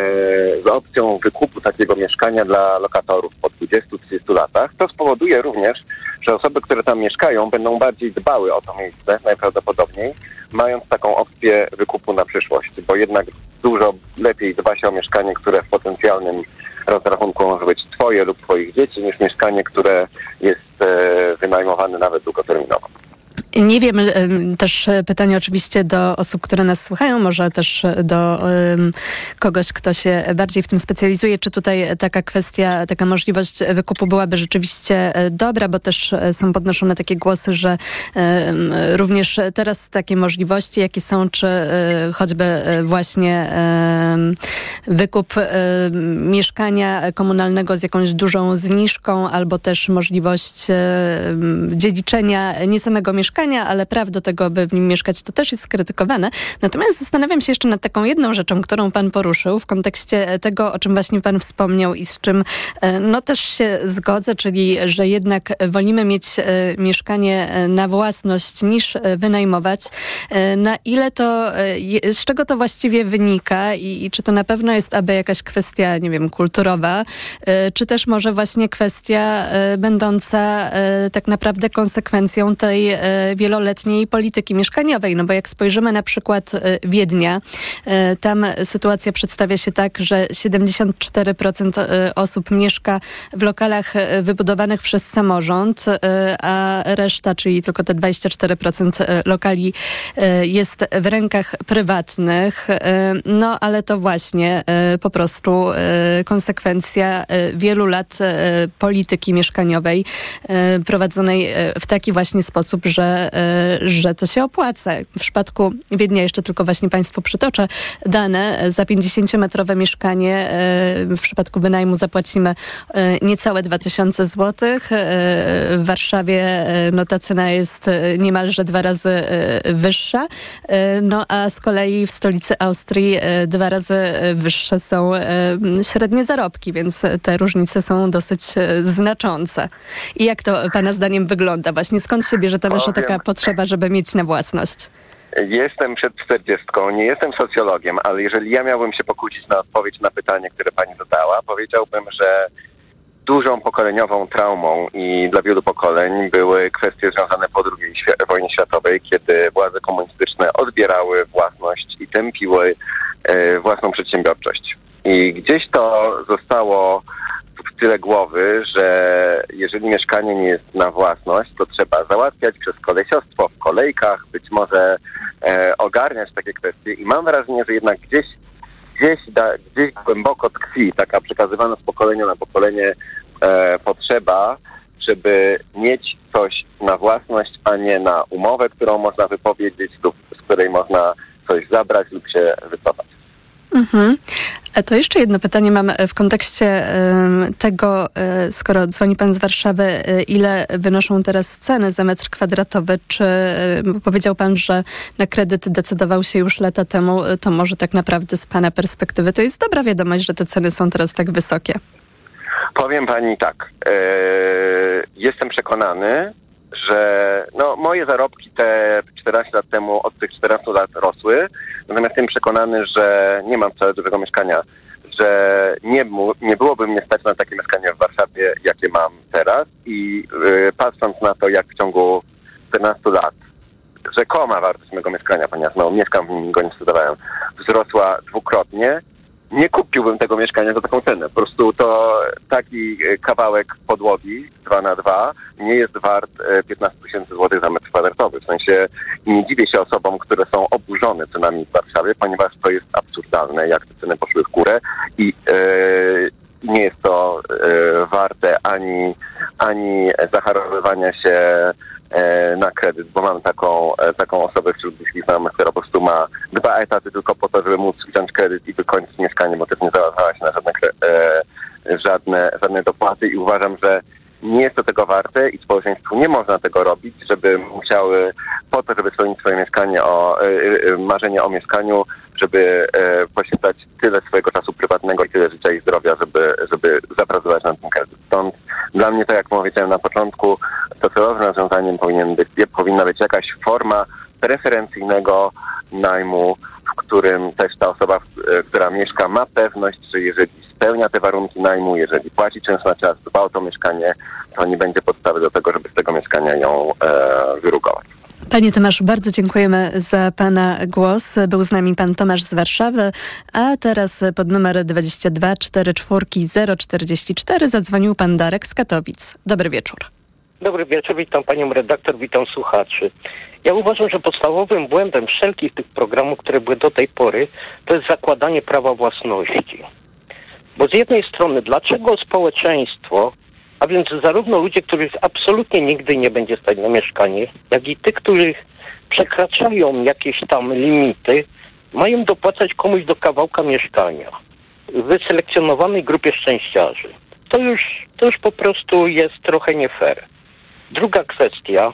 z opcją wykupu takiego mieszkania dla lokatorów po 20-30 latach. To spowoduje również, że osoby, które tam mieszkają, będą bardziej dbały o to miejsce, najprawdopodobniej, mając taką opcję wykupu na przyszłość, bo jednak dużo lepiej dba się o mieszkanie, które w potencjalnym rozrachunku może być twoje lub twoich dzieci, niż mieszkanie, które jest e, wynajmowane nawet długoterminowo. Nie wiem, em, też e, pytanie oczywiście do osób, które nas słuchają, może też e, do kogoś, kto się bardziej w tym specjalizuje, czy tutaj taka kwestia, taka możliwość wykupu byłaby rzeczywiście dobra, bo też są podnoszone takie głosy, że również teraz takie możliwości, jakie są, czy choćby właśnie wykup mieszkania komunalnego z jakąś dużą zniżką, albo też możliwość dziedziczenia nie samego mieszkania, ale praw do tego, by w nim mieszkać, to też jest skrytykowane. Natomiast zastanawiam się jeszcze nad taką jedną rzeczą, którą pan poruszył w kontekście tego, o czym właśnie pan wspomniał i z czym e, no też się zgodzę, czyli że jednak wolimy mieć e, mieszkanie e, na własność niż e, wynajmować. E, Na ile to, e, z czego to właściwie wynika i, i czy to na pewno jest aby jakaś kwestia, nie wiem, kulturowa, e, czy też może właśnie kwestia e, będąca e, tak naprawdę konsekwencją tej e, wieloletniej polityki mieszkaniowej. No bo jak spojrzymy na przykład e, Wiednia, e, tam sytuacja przedstawia się tak, że 74% e, osób mieszka w lokalach wybudowanych przez samorząd, a reszta, czyli tylko te 24% e, lokali jest w rękach prywatnych. No ale to właśnie po prostu konsekwencja wielu lat polityki mieszkaniowej prowadzonej w taki właśnie sposób, że, e, że to się opłaca. W przypadku Wiednia jeszcze tylko właśnie Państwu przytoczę dane. Za 50-metrowe mieszkanie e, w przypadku wynajmu zapłacimy e, niecałe 2000 zł. W Warszawie no, ta cena jest niemalże dwa razy wyższa. No a z kolei w stolicy Austrii dwa razy wyższe są średnie zarobki, więc te różnice są dosyć znaczące. I jak to Pana zdaniem wygląda? Właśnie skąd się bierze ta nasza Powiem. Taka potrzeba, żeby mieć na własność? Jestem przed czterdziestką, nie jestem socjologiem, ale jeżeli ja miałbym się pokłócić na odpowiedź na pytanie, które pani zadała, powiedziałbym, że dużą pokoleniową traumą i dla wielu pokoleń były kwestie związane po II wojnie światowej, kiedy władze komunistyczne odbierały własność i tępiły e, własną przedsiębiorczość. I gdzieś to zostało tyle głowy, że jeżeli mieszkanie nie jest na własność, to trzeba załatwiać przez kolesiostwo w kolejkach, być może e, ogarniać takie kwestie i mam wrażenie, że jednak gdzieś, gdzieś, da, gdzieś głęboko tkwi taka przekazywana z pokolenia na pokolenie e, potrzeba, żeby mieć coś na własność, a nie na umowę, którą można wypowiedzieć lub z której można coś zabrać lub się wycofać. Mhm. A to jeszcze jedno pytanie mam e, w kontekście tego, e, skoro dzwoni pan z Warszawy, e, ile wynoszą teraz ceny za metr kwadratowy? Czy e, powiedział pan, że na kredyt decydował się już lata temu, e, to może tak naprawdę z pana perspektywy to jest dobra wiadomość, że te ceny są teraz tak wysokie? Powiem pani tak. E, jestem przekonany, że no, moje zarobki te 14 lat temu od tych 14 lat rosły, natomiast jestem przekonany, że nie mam wcale dużego mieszkania, że nie, nie byłoby mnie stać na takie mieszkanie w Warszawie, jakie mam teraz. I e, patrząc na to, jak w ciągu 14 lat rzekoma wartość mojego mieszkania, ponieważ no, mieszkam w nim, go nie sprzedawałem, wzrosła dwukrotnie, nie kupiłbym tego mieszkania za taką cenę. Po prostu to taki e, kawałek podłogi 2 na 2 nie jest wart e, 15 tysięcy złotych za metr kwadratowy. W sensie nie dziwię się osobom, które są oburzone cenami w Warszawie, ponieważ to jest absurdalne, jak te ceny poszły w górę i e, nie jest to e, warte ani, ani zaharowywania się e, na kredyt, bo mam taką, e, taką osobę wśród bliskich znajomych, która po prostu ma dwa etaty tylko po to, żeby móc wziąć kredyt i wykończyć mieszkanie, bo też nie załatwiała się na żadne, e, żadne, żadne dopłaty i uważam, że nie jest to tego warte i społeczeństwu nie można tego robić, żeby musiały po to, żeby spełnić swoje mieszkanie, o, e, e, marzenie o mieszkaniu, żeby e, poświęcać tyle swojego czasu prywatnego i tyle życia i zdrowia, żeby, żeby zapracować nad tym kredyt. Stąd dla mnie, tak jak powiedziałem na początku, docelowym rozwiązaniem powinien być, powinna być jakaś forma preferencyjnego najmu, w którym też ta osoba, e, która mieszka, ma pewność, że jeżeli spełnia te warunki najmu, jeżeli płaci czynsz na czas, dba o to mieszkanie, to nie będzie podstawy do tego, żeby z tego mieszkania ją e, wyrugować. Panie Tomaszu, bardzo dziękujemy za Pana głos. Był z nami Pan Tomasz z Warszawy, a teraz pod numer 22 44 044 zadzwonił Pan Darek z Katowic. Dobry wieczór. Dobry wieczór, witam panią redaktor, witam słuchaczy. Ja uważam, że podstawowym błędem wszelkich tych programów, które były do tej pory, to jest zakładanie prawa własności. Bo z jednej strony, dlaczego społeczeństwo, a więc zarówno ludzie, których absolutnie nigdy nie będzie stać na mieszkanie, jak i tych, których przekraczają jakieś tam limity, mają dopłacać komuś do kawałka mieszkania w wyselekcjonowanej grupie szczęściarzy. To już, to już po prostu jest trochę nie fair. Druga kwestia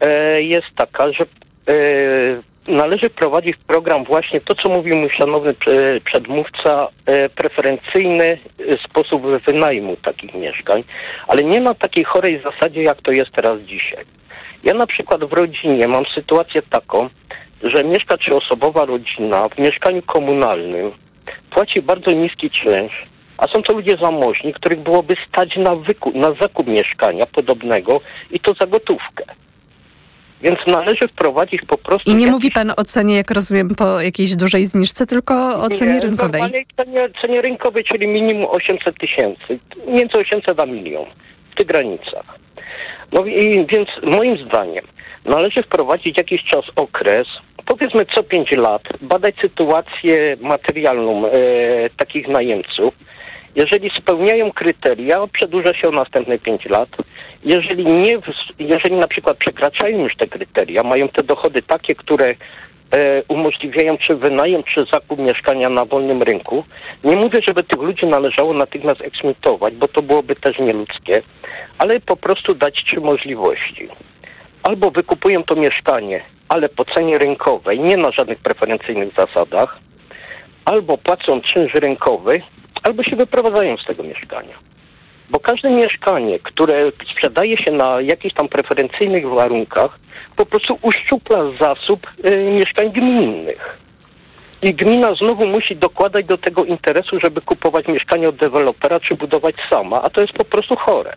e, jest taka, że e, należy wprowadzić w program właśnie to, co mówił mój szanowny prze- przedmówca, e, preferencyjny e, sposób wynajmu takich mieszkań, ale nie na takiej chorej zasadzie, jak to jest teraz dzisiaj. Ja na przykład w rodzinie mam sytuację taką, że mieszka trzyosobowa rodzina w mieszkaniu komunalnym, płaci bardzo niski czynsz, a są to ludzie zamożni, których byłoby stać na, na zakup mieszkania podobnego i to za gotówkę. Więc należy wprowadzić po prostu... I nie jakiś- mówi Pan o cenie, jak rozumiem, po jakiejś dużej zniżce, tylko o cenie Nie, rynkowej. Cenie, cenie rynkowej, czyli minimum 800 tysięcy. Między 800 a milion. W tych granicach. No i więc moim zdaniem należy wprowadzić jakiś czas, okres, powiedzmy co 5 lat, badać sytuację materialną e, takich najemców. Jeżeli spełniają kryteria, przedłuża się o następne 5 lat. Jeżeli nie, jeżeli na przykład przekraczają już te kryteria, mają te dochody takie, które e, umożliwiają czy wynajem, czy zakup mieszkania na wolnym rynku. Nie mówię, żeby tych ludzi należało natychmiast eksmitować, bo to byłoby też nieludzkie, ale po prostu dać trzy możliwości. Albo wykupują to mieszkanie, ale po cenie rynkowej, nie na żadnych preferencyjnych zasadach, albo płacą czynsz rynkowy, albo się wyprowadzają z tego mieszkania. Bo każde mieszkanie, które sprzedaje się na jakichś tam preferencyjnych warunkach, po prostu uszczupla zasób y, mieszkań gminnych. I gmina znowu musi dokładać do tego interesu, żeby kupować mieszkanie od dewelopera, czy budować sama, a to jest po prostu chore.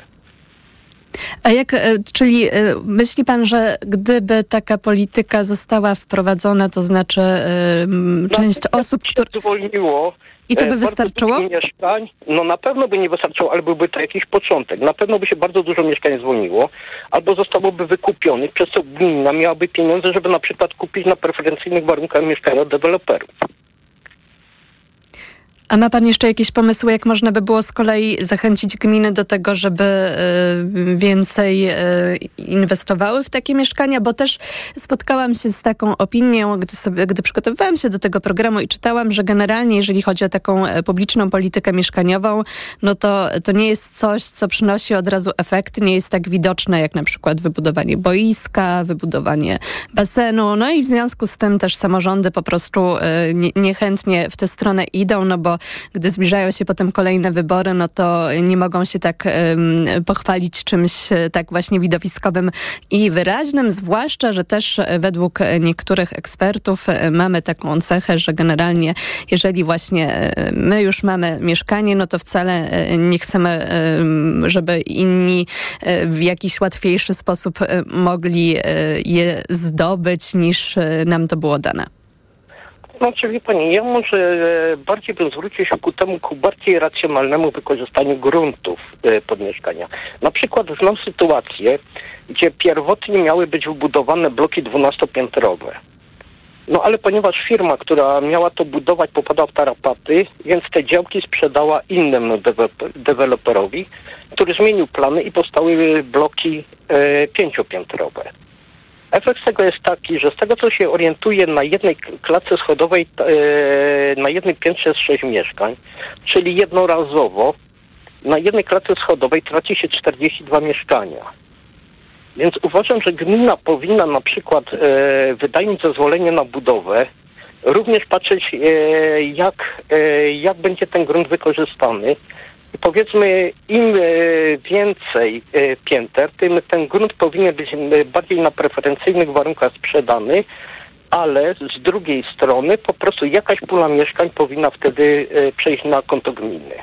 A jak, e, czyli e, myśli pan, że gdyby taka polityka została wprowadzona, to znaczy e, część osób, które... zwolniło. I to by e, wystarczyło? Mieszkań, no na pewno by nie wystarczyło, ale byłby to jakiś początek. Na pewno by się bardzo dużo mieszkań zwolniło, albo zostałoby wykupionych, przez co gmina miałaby pieniądze, żeby na przykład kupić na preferencyjnych warunkach mieszkania od deweloperów. A ma pan jeszcze jakieś pomysły, jak można by było z kolei zachęcić gminy do tego, żeby y, więcej y, inwestowały w takie mieszkania? Bo też spotkałam się z taką opinią, gdy, sobie, gdy przygotowywałam się do tego programu i czytałam, że generalnie, jeżeli chodzi o taką e, publiczną politykę mieszkaniową, no to to nie jest coś, co przynosi od razu efekty, nie jest tak widoczne jak na przykład wybudowanie boiska, wybudowanie basenu. No i w związku z tym też samorządy po prostu nie, niechętnie w tę stronę idą, no bo gdy zbliżają się potem kolejne wybory, no to nie mogą się tak pochwalić czymś e, tak właśnie widowiskowym i wyraźnym, zwłaszcza, że też według niektórych ekspertów e, mamy taką cechę, że generalnie jeżeli właśnie e, my już mamy mieszkanie, no to wcale nie chcemy, em, żeby inni w jakiś łatwiejszy sposób mogli je zdobyć niż nam to było dane. Znaczy, wie pani, ja może e, bardziej bym zwrócił się ku temu, ku bardziej racjonalnemu wykorzystaniu gruntów e, pod mieszkania. Na przykład znam sytuację, gdzie pierwotnie miały być wybudowane bloki dwunastopiętrowe. No ale ponieważ firma, która miała to budować, popadała w tarapaty, więc te działki sprzedała innemu dewe- deweloperowi, który zmienił plany i powstały bloki e, pięciopiętrowe. Efekt tego jest taki, że z tego co się orientuje na jednej klatce schodowej, e, na jednym piętrze jest sześć mieszkań, czyli jednorazowo na jednej klatce schodowej traci się 42 mieszkania. Więc uważam, że gmina powinna na przykład e, wydając zezwolenie na budowę również patrzeć e, jak, e, jak będzie ten grunt wykorzystany. Powiedzmy im e, więcej e, pięter, tym ten grunt powinien być e, bardziej na preferencyjnych warunkach sprzedany, ale z drugiej strony po prostu jakaś pula mieszkań powinna wtedy przejść na konto gminy.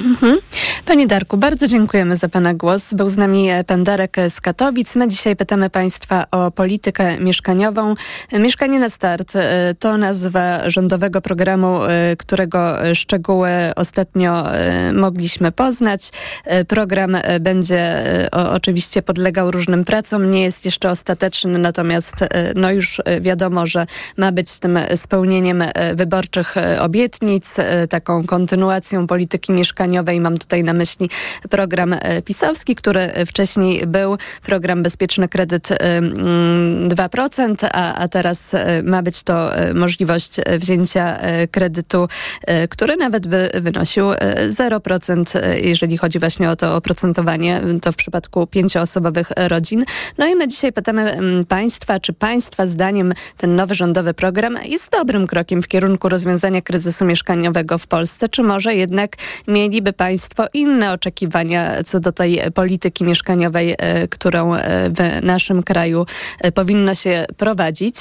Mhm. Panie Darku, bardzo dziękujemy za Pana głos. Był z nami e, pan Darek z Katowic. My dzisiaj pytamy Państwa o politykę mieszkaniową. Mieszkanie na start e, to nazwa rządowego programu, e, którego szczegóły ostatnio e, mogliśmy poznać. E, Program e, będzie e, oczywiście podlegał różnym pracom, nie jest jeszcze ostateczny, natomiast e, no już e, wiadomo, że ma być tym spełnieniem e, wyborczych e, obietnic, e, taką kontynuacją polityki mieszkaniowej. Mam tutaj na myśli program e, pisowski, który wcześniej był. Program Bezpieczny Kredyt e, mm, 2%, a, a teraz e, ma być to możliwość wzięcia kredytu, który nawet by wynosił e, 0%, e, jeżeli chodzi właśnie o to oprocentowanie, to w przypadku pięcioosobowych rodzin. No i my dzisiaj pytamy mm, Państwa, czy Państwa zdaniem ten nowy rządowy program jest dobrym krokiem w kierunku rozwiązania kryzysu mieszkaniowego w Polsce, czy może jednak mieliby Państwo inne oczekiwania co do tej polityki mieszkaniowej, e, którą e, w naszym kraju e, powinno się prowadzić.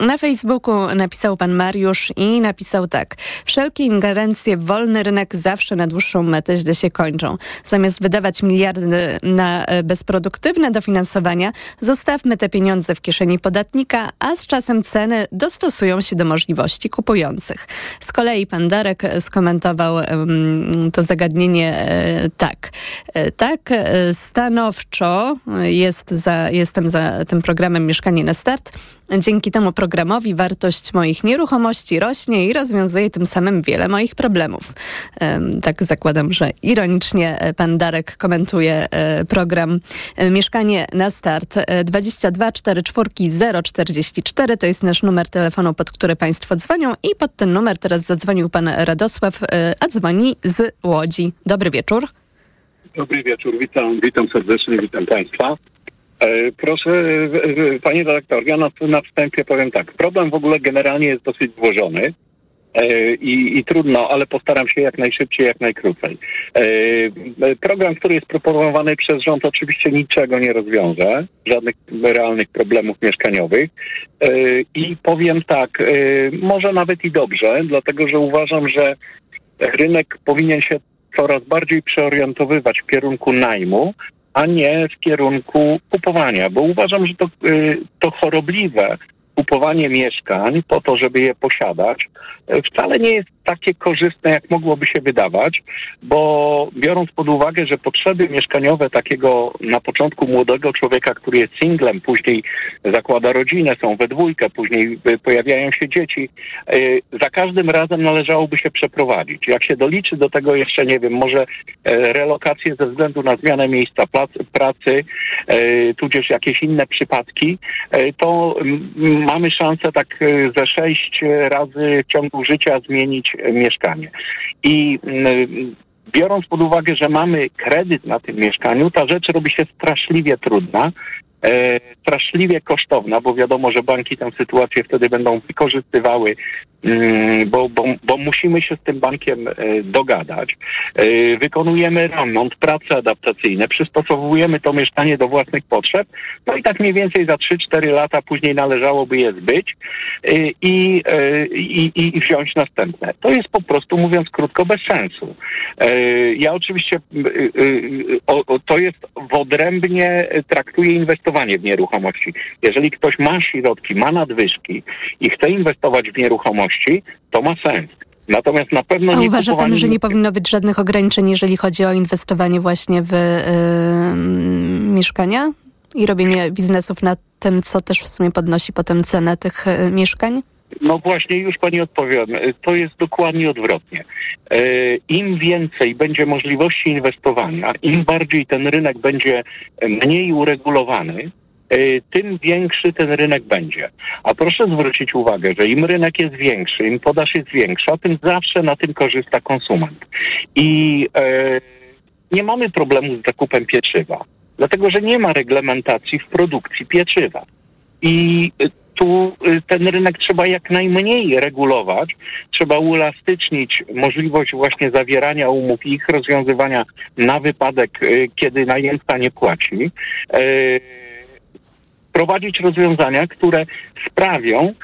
Na Facebooku napisał pan Mariusz i napisał tak. Wszelkie ingerencje w wolny rynek zawsze na dłuższą metę źle się kończą. Zamiast wydawać miliardy na bezproduktywne dofinansowania, zostawmy te pieniądze w kieszeni podatnika, a z czasem ceny dostosują się do możliwości kupujących. Z kolei pan Darek skomentował em, to zagadnienie e, tak. E, Tak, e, stanowczo jest za, jestem za tym programem Mieszkanie na Start. Dzięki temu programowi wartość moich nieruchomości rośnie i rozwiązuje tym samym wiele moich problemów. Em, Tak zakładam, że ironicznie pan Darek komentuje program Mieszkanie na Start. E, 22 44 044 to jest nasz numer telefonu, pod który państwo dzwonią i pod ten numer teraz zadzwonił pan Radosław, a dzwoni z Łodzi. Dobry wieczór. Dobry wieczór, witam, witam serdecznie, witam Państwa. E, proszę, e, e, Panie redaktor, ja na, na wstępie powiem tak. Problem w ogóle generalnie jest dosyć złożony i, i trudno, ale postaram się jak najszybciej, jak najkrócej. Program, który jest proponowany przez rząd oczywiście niczego nie rozwiąże, żadnych realnych problemów mieszkaniowych i powiem tak, może nawet i dobrze, dlatego że uważam, że rynek powinien się coraz bardziej przeorientowywać w kierunku najmu, a nie w kierunku kupowania, bo uważam, że to, y, to chorobliwe kupowanie mieszkań po to, żeby je posiadać, y, wcale nie jest takie korzystne, jak mogłoby się wydawać, bo biorąc pod uwagę, że potrzeby mieszkaniowe takiego na początku młodego człowieka, który jest singlem, później zakłada rodzinę, są we dwójkę, później y, pojawiają się dzieci, y, za każdym razem należałoby się przeprowadzić. Jak się doliczy do tego jeszcze, nie wiem, może e, relokacje ze względu na zmianę miejsca pracy, e, tudzież jakieś inne przypadki, e, to mm, mamy szansę tak e, ze sześć razy w ciągu życia zmienić e, mieszkanie. I mm, biorąc pod uwagę, że mamy kredyt na tym mieszkaniu, ta rzecz robi się straszliwie trudna, e, straszliwie kosztowna, bo wiadomo, że banki tę sytuację wtedy będą wykorzystywały, mm, bo, bo, bo musimy się z tym bankiem e, dogadać. E, wykonujemy remont, prace adaptacyjne, przystosowujemy to mieszkanie do własnych potrzeb, no i tak mniej więcej za 3-4 lata później należałoby je zbyć e, i, i, wziąć następne. To jest po prostu, mówiąc krótko, bez sensu. Ja oczywiście, to jest w odrębnie traktuję inwestowanie w nieruchomości. Jeżeli ktoś ma środki, ma nadwyżki i chce inwestować w nieruchomości, to ma sens. Natomiast na pewno A nie uważa pan, że nie powinno być żadnych ograniczeń, jeżeli chodzi o inwestowanie właśnie w y, mieszkania i robienie biznesów na tym, co też w sumie podnosi potem cenę tych y, mieszkań? No właśnie, już pani odpowiem. E, To jest dokładnie odwrotnie. E, Im więcej będzie możliwości inwestowania, im bardziej ten rynek będzie mniej uregulowany, e, tym większy ten rynek będzie. A proszę zwrócić uwagę, że im rynek jest większy, im podaż jest większa, tym zawsze na tym korzysta konsument. I e, nie mamy problemu z zakupem pieczywa, dlatego że nie ma reglementacji w produkcji pieczywa. I y, tu y, ten rynek trzeba jak najmniej regulować, trzeba uelastycznić możliwość właśnie zawierania umów i ich rozwiązywania na wypadek, y, kiedy najemca nie płaci. Y, Prowadzić rozwiązania, które sprawią,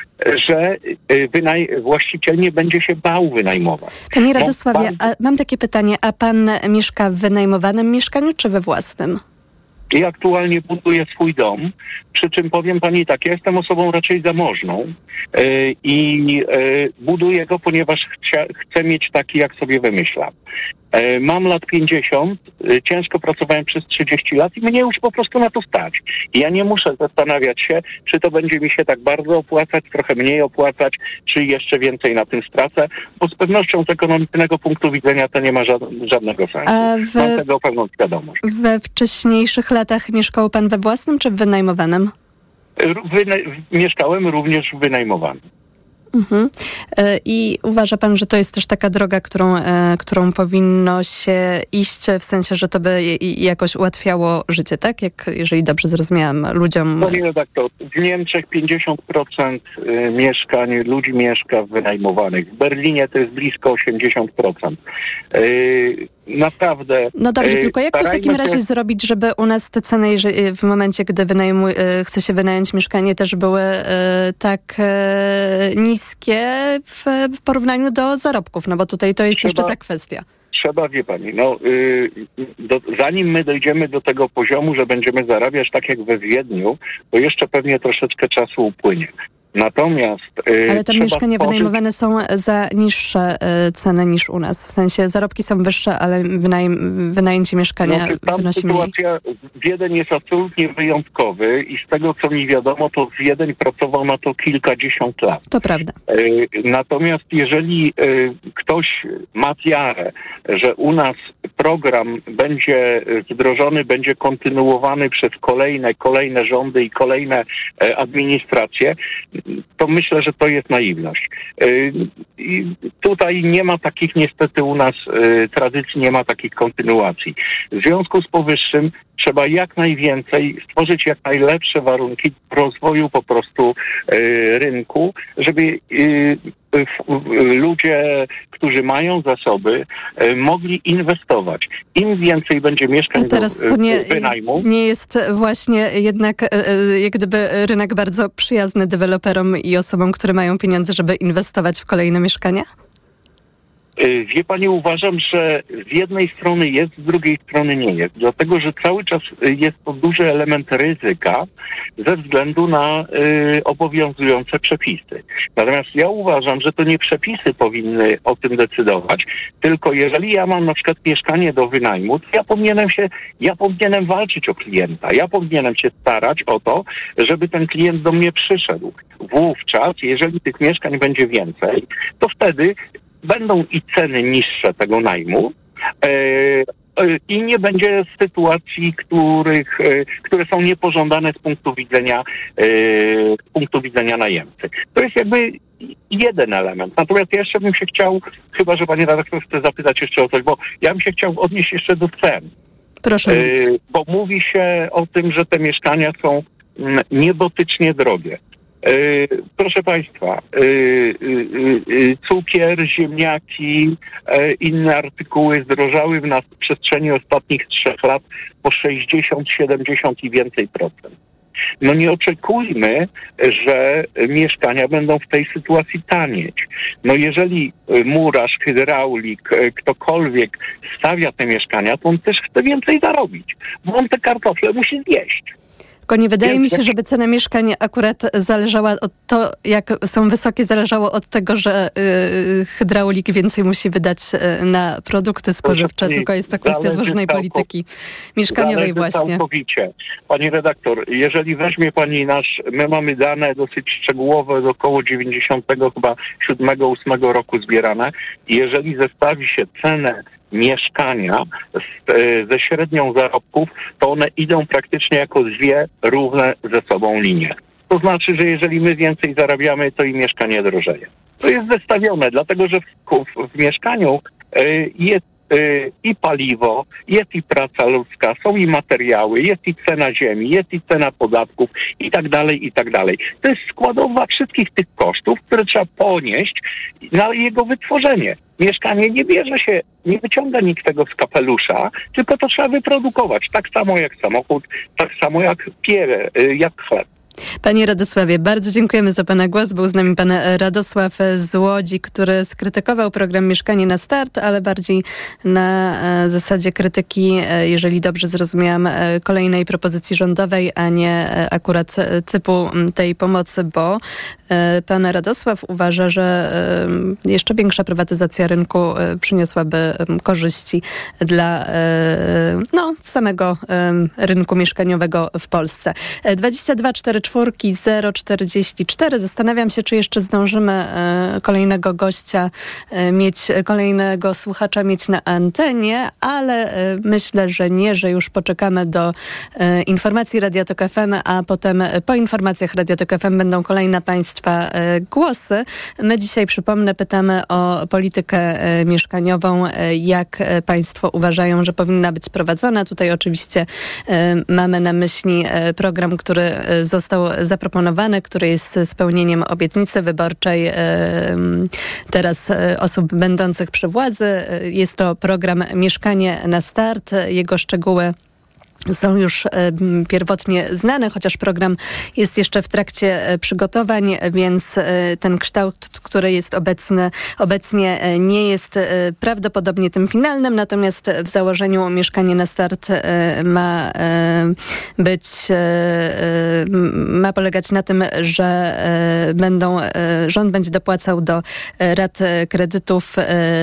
że wynaj- właściciel nie będzie się bał wynajmować. Panie Bo Radosławie, a mam takie pytanie, a pan mieszka w wynajmowanym mieszkaniu czy we własnym? I aktualnie buduję swój dom, przy czym powiem pani tak, ja jestem osobą raczej zamożną yy, i yy, buduję go, ponieważ chcia, chcę mieć taki, jak sobie wymyślam. Yy, mam lat 50, yy, ciężko pracowałem przez 30 lat i mnie już po prostu na to stać. Ja nie muszę zastanawiać się, czy to będzie mi się tak bardzo opłacać, trochę mniej opłacać, czy jeszcze więcej na tym stracę, bo z pewnością z ekonomicznego punktu widzenia to nie ma ża- żadnego sensu. W- Mam tego pełną świadomość. We wcześniejszych latach mieszkał pan we własnym czy w wynajmowanym? Wyna- mieszkałem również w wynajmowanym. Mhm. E, I uważa pan, że to jest też taka droga, którą, e, którą powinno się iść, w sensie, że to by jakoś ułatwiało życie, tak? Jak, jeżeli dobrze zrozumiałam, ludziom. Panie redaktor, w Niemczech 50% y, mieszkań, ludzi mieszka wynajmowanych. W Berlinie to jest blisko 80%. Y, Naprawdę. No dobrze, y, tylko jak to w takim razie się- zrobić, żeby u nas te ceny, jeżeli- w momencie, gdy wynajmu, e, chce się wynająć mieszkanie, też były e, tak niskie w, porównaniu do zarobków? No bo tutaj to jest Trzeba- jeszcze ta kwestia. Trzeba, wie pani, no, y, do, zanim my dojdziemy do tego poziomu, że będziemy zarabiać tak jak we Wiedniu, to jeszcze pewnie troszeczkę czasu upłynie. Natomiast. y, Ale trzeba mieszkania wynajmowane są za niższe e, ceny niż u nas. W sensie zarobki są wyższe, ale wynajem, wynajęcie mieszkania Znaczy, tam wynosi mniej. sytuacja, Wiedeń jest absolutnie wyjątkowy i z tego, co mi wiadomo, to Wiedeń pracował na to kilkadziesiąt lat. To prawda. E, Natomiast jeżeli ktoś ma wiarę, że u nas program będzie wdrożony, będzie kontynuowany przez kolejne, kolejne rządy i kolejne e, administracje, to myślę, że to jest naiwność. E, I tutaj nie ma takich niestety u nas e, tradycji, nie ma takich kontynuacji. W związku z powyższym trzeba jak najwięcej stworzyć jak najlepsze warunki rozwoju po prostu e, rynku, żeby ludzie, którzy mają zasoby, e, mogli inwestować. Im więcej będzie mieszkań A teraz do to e, nie, wynajmu, nie jest właśnie jednak e, jak gdyby rynek bardzo przyjazny deweloperom i osobom, które mają pieniądze, żeby inwestować w kolejne mieszkania? Y, Wie pani, uważam, że z jednej strony jest, z drugiej strony nie jest. Dlatego, że cały czas y, jest to duży element ryzyka ze względu na y, obowiązujące przepisy. Natomiast ja uważam, że to nie przepisy powinny o tym decydować, tylko jeżeli ja mam na przykład mieszkanie do wynajmu, to ja powinienem się, ja powinienem walczyć o klienta. Ja powinienem się starać o to, żeby ten klient do mnie przyszedł. Wówczas, jeżeli tych mieszkań będzie więcej, to wtedy będą i ceny niższe tego najmu. E, e, I nie będzie sytuacji, których, e, które są niepożądane z punktu widzenia z punktu widzenia najemcy. To jest jakby jeden element. Natomiast ja jeszcze bym się chciał, chyba że pani redaktor chce zapytać jeszcze o coś, bo ja bym się chciał odnieść jeszcze do cen. Proszę bo mówi się o tym, że te mieszkania są mm, niebotycznie drogie. E, Proszę Państwa, e, e, cukier, ziemniaki, inne artykuły zdrożały w nas w przestrzeni ostatnich trzech lat po 60, 70 i więcej procent. No nie oczekujmy, że mieszkania będą w tej sytuacji tanieć. No jeżeli murarz, hydraulik, ktokolwiek stawia te mieszkania, to on też chce więcej zarobić, bo on te kartofle musi zjeść. Tylko nie wydaje mi się, żeby cena mieszkań akurat zależała od to, jak są wysokie, zależało od tego, że y, hydraulik więcej musi wydać y, na produkty spożywcze, tylko jest to kwestia złożonej polityki mieszkaniowej właśnie. Całkowicie. Pani redaktor, jeżeli weźmie pani nasz, my mamy dane dosyć szczegółowe, do około 90 chyba 7-8 roku zbierane jeżeli zestawi się cenę mieszkania z, e, ze średnią zarobków, to one idą praktycznie jako dwie równe ze sobą linie. To znaczy, że jeżeli my więcej zarabiamy, to i mieszkanie drożeje. To jest zestawione, dlatego że w, w, w mieszkaniu e, jest i paliwo, jest i praca ludzka, są i materiały, jest i cena ziemi, jest i cena podatków i tak dalej, i tak dalej. To jest składowa wszystkich tych kosztów, które trzeba ponieść na jego wytworzenie. Mieszkanie nie bierze się, nie wyciąga nikt tego z kapelusza, tylko to trzeba wyprodukować. Tak samo jak samochód, tak samo jak pierę, y, jak chleb. Panie Radosławie, bardzo dziękujemy za Pana głos. Był z nami Pan Radosław z Łodzi, który skrytykował program Mieszkanie na Start, ale bardziej na e, zasadzie krytyki, e, jeżeli dobrze zrozumiałam, e, kolejnej propozycji rządowej, a nie akurat typu tej pomocy, bo Pan Radosław uważa, że jeszcze większa prywatyzacja rynku przyniosłaby korzyści dla no, samego rynku mieszkaniowego w Polsce. E, 22 4 czwórki 044. Zastanawiam się, czy jeszcze zdążymy e, kolejnego gościa e, mieć, kolejnego słuchacza mieć na antenie, ale e, myślę, że nie, że już poczekamy do informacji Radiotok FM, a potem po informacjach Radiotok FM będą kolejne Państwa głosy. My dzisiaj, przypomnę, pytamy o politykę mieszkaniową, jak Państwo uważają, że powinna być prowadzona. Tutaj oczywiście mamy na myśli program, który e, został zaproponowany, który jest spełnieniem obietnicy wyborczej e, teraz e, osób będących przy władzy. E, Jest to program Mieszkanie na start. Jego szczegóły są już e, pierwotnie znane, chociaż program jest jeszcze w trakcie e, przygotowań, więc e, ten kształt, który jest obecny, obecnie nie jest prawdopodobnie tym finalnym, natomiast w założeniu mieszkanie na start ma być, ma polegać na tym, że będą, rząd będzie dopłacał do rat kredytów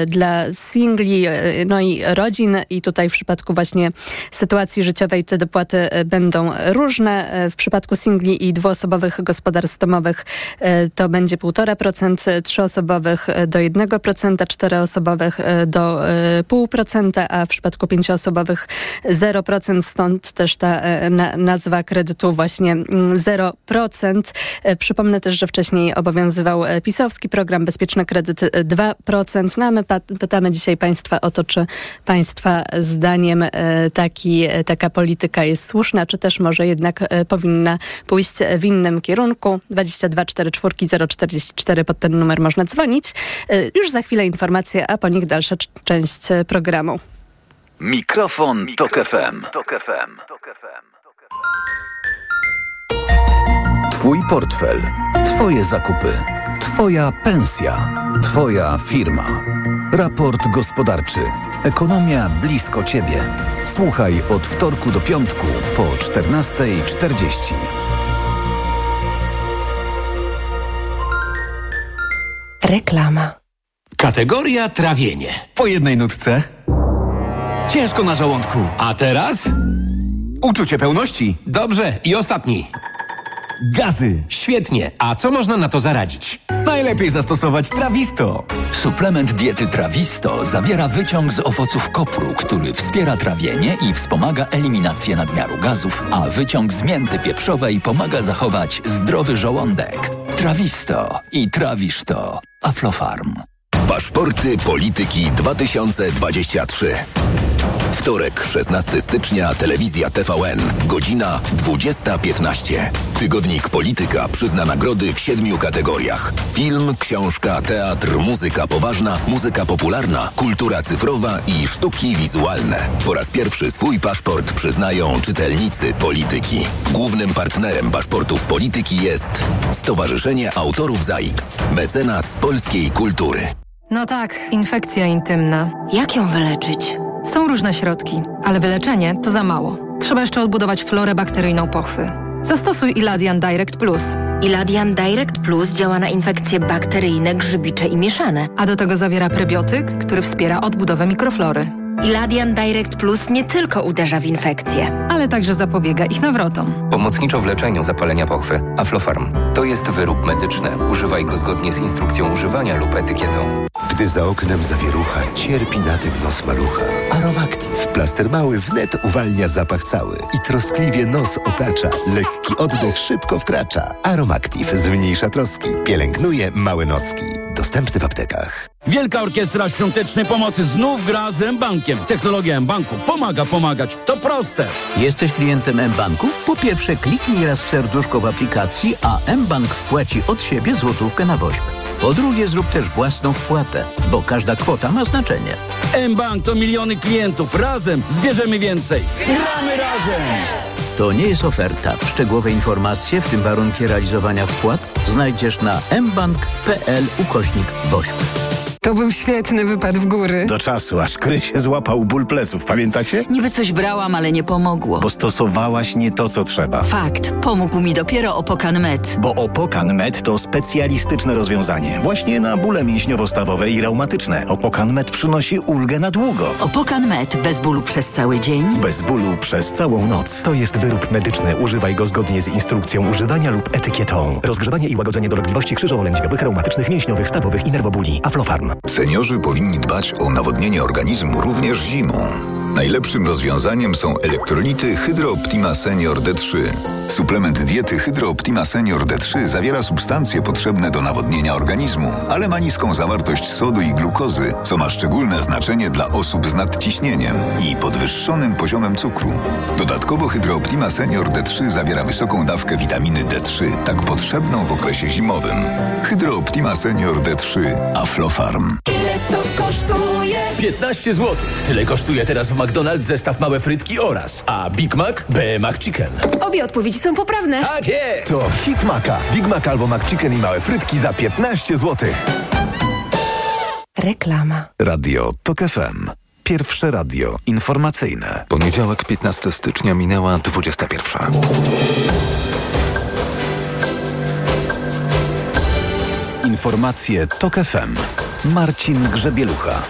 dla singli, no i rodzin. I tutaj w przypadku właśnie sytuacji życiowej te dopłaty e, będą różne. E, W przypadku singli i dwuosobowych gospodarstw domowych e, to będzie 1,5%, e, trzyosobowych do 1%, czteroosobowych do e, 0,5%, a w przypadku pięcioosobowych 0%, stąd też ta na, nazwa kredytu właśnie mm, 0%. E, Przypomnę też, że wcześniej obowiązywał pisowski program Bezpieczny Kredyt e, 2%. No a my pytamy dzisiaj Państwa o to, czy Państwa zdaniem taki, e, polityka jest słuszna, czy też może jednak e, powinna pójść w innym kierunku. 22 44 044 pod ten numer można dzwonić. E, Już za chwilę informacje, a po nich dalsza część e, programu. Mikrofon, Tok FM. Twój portfel. Twoje zakupy. Twoja pensja. Twoja firma. Raport gospodarczy. Ekonomia blisko Ciebie. Słuchaj od wtorku do piątku po 14.40. Reklama. Kategoria trawienie. Po jednej nutce. Ciężko na żołądku. A teraz? Uczucie pełności. Dobrze. I ostatni. Gazy. Świetnie. A co można na to zaradzić? Najlepiej zastosować Trawisto. Suplement diety Trawisto zawiera wyciąg z owoców kopru, który wspiera trawienie i wspomaga eliminację nadmiaru gazów, a wyciąg z mięty pieprzowej pomaga zachować zdrowy żołądek. Trawisto i trawisz to. Aflofarm. Paszporty Polityki 2023. Wtorek, 16 stycznia, telewizja TVN, godzina 20.15. Tygodnik Polityka przyzna nagrody w siedmiu kategoriach. Film, książka, teatr, muzyka poważna, muzyka popularna, kultura cyfrowa i sztuki wizualne. Po raz pierwszy swój paszport przyznają czytelnicy Polityki. Głównym partnerem paszportów Polityki jest Stowarzyszenie Autorów ZAIX, mecenas polskiej kultury. No tak, infekcja intymna. Jak ją wyleczyć? Są różne środki, ale wyleczenie to za mało. Trzeba jeszcze odbudować florę bakteryjną pochwy. Zastosuj Iladian Direct Plus. Iladian Direct Plus działa na infekcje bakteryjne, grzybicze i mieszane. A do tego zawiera prebiotyk, który wspiera odbudowę mikroflory. Iladian Direct Plus nie tylko uderza w infekcje, ale także zapobiega ich nawrotom. Pomocniczo w leczeniu zapalenia pochwy. Aflofarm. To jest wyrób medyczny. Używaj go zgodnie z instrukcją używania lub etykietą. Gdy za oknem zawierucha, cierpi na tym nos malucha. Aromactive. Plaster mały wnet uwalnia zapach cały i troskliwie nos otacza. Lekki oddech szybko wkracza. Aromactive zmniejsza troski. Pielęgnuje małe noski. Dostępny w aptekach. Wielka Orkiestra Świątecznej Pomocy znów gra z M-Bankiem. Technologia M-Banku pomaga pomagać. To proste. Jesteś klientem M-Banku? Po pierwsze kliknij raz w serduszko w aplikacji, a M-Bank wpłaci od siebie złotówkę na woźb. Po drugie zrób też własną wpłatę, bo każda kwota ma znaczenie. M-Bank to miliony klientów. Razem zbierzemy więcej. Gramy razem! To nie jest oferta. Szczegółowe informacje, w tym warunki realizowania wpłat, znajdziesz na mbank.pl ukośnik woźb. To był świetny wypad w góry. Do czasu, aż Kry się złapał ból pleców, pamiętacie? Niby coś brałam, ale nie pomogło. Bo stosowałaś nie to, co trzeba. Fakt. Pomógł mi dopiero Opokan Med. Bo Opokan Med to specjalistyczne rozwiązanie. Właśnie na bóle mięśniowo-stawowe i reumatyczne. Opokan Med przynosi ulgę na długo. Opokan Med. Bez bólu przez cały dzień. Bez bólu przez całą noc. To jest wyrób medyczny. Używaj go zgodnie z instrukcją używania lub etykietą. Rozgrzewanie i łagodzenie dolegliwości krzyżowo-lędźwiowych, reumatycznych, mięśniowych, stawowych i nerwobóli. Aflofarm. Seniorzy powinni dbać o nawodnienie organizmu również zimą. Najlepszym rozwiązaniem są elektrolity Hydro Optima Senior D3. Suplement diety Hydro Optima Senior D3 zawiera substancje potrzebne do nawodnienia organizmu, ale ma niską zawartość sodu i glukozy, co ma szczególne znaczenie dla osób z nadciśnieniem i podwyższonym poziomem cukru. Dodatkowo Hydro Optima Senior D3 zawiera wysoką dawkę witaminy D3, tak potrzebną w okresie zimowym. Hydro Optima Senior D3 Aflofarm. Ile to kosztuje? 15 zł. Tyle kosztuje teraz w McDonald's zestaw małe frytki oraz, a Big Mac B McChicken. Obie odpowiedzi są poprawne. Tak jest! To Hit Maca. Big Mac albo McChicken i małe frytki za 15 zł. Reklama. Radio TOK FM. Pierwsze radio informacyjne. Poniedziałek 15 stycznia minęła 21. Informacje TOK FM. Marcin Grzebielucha.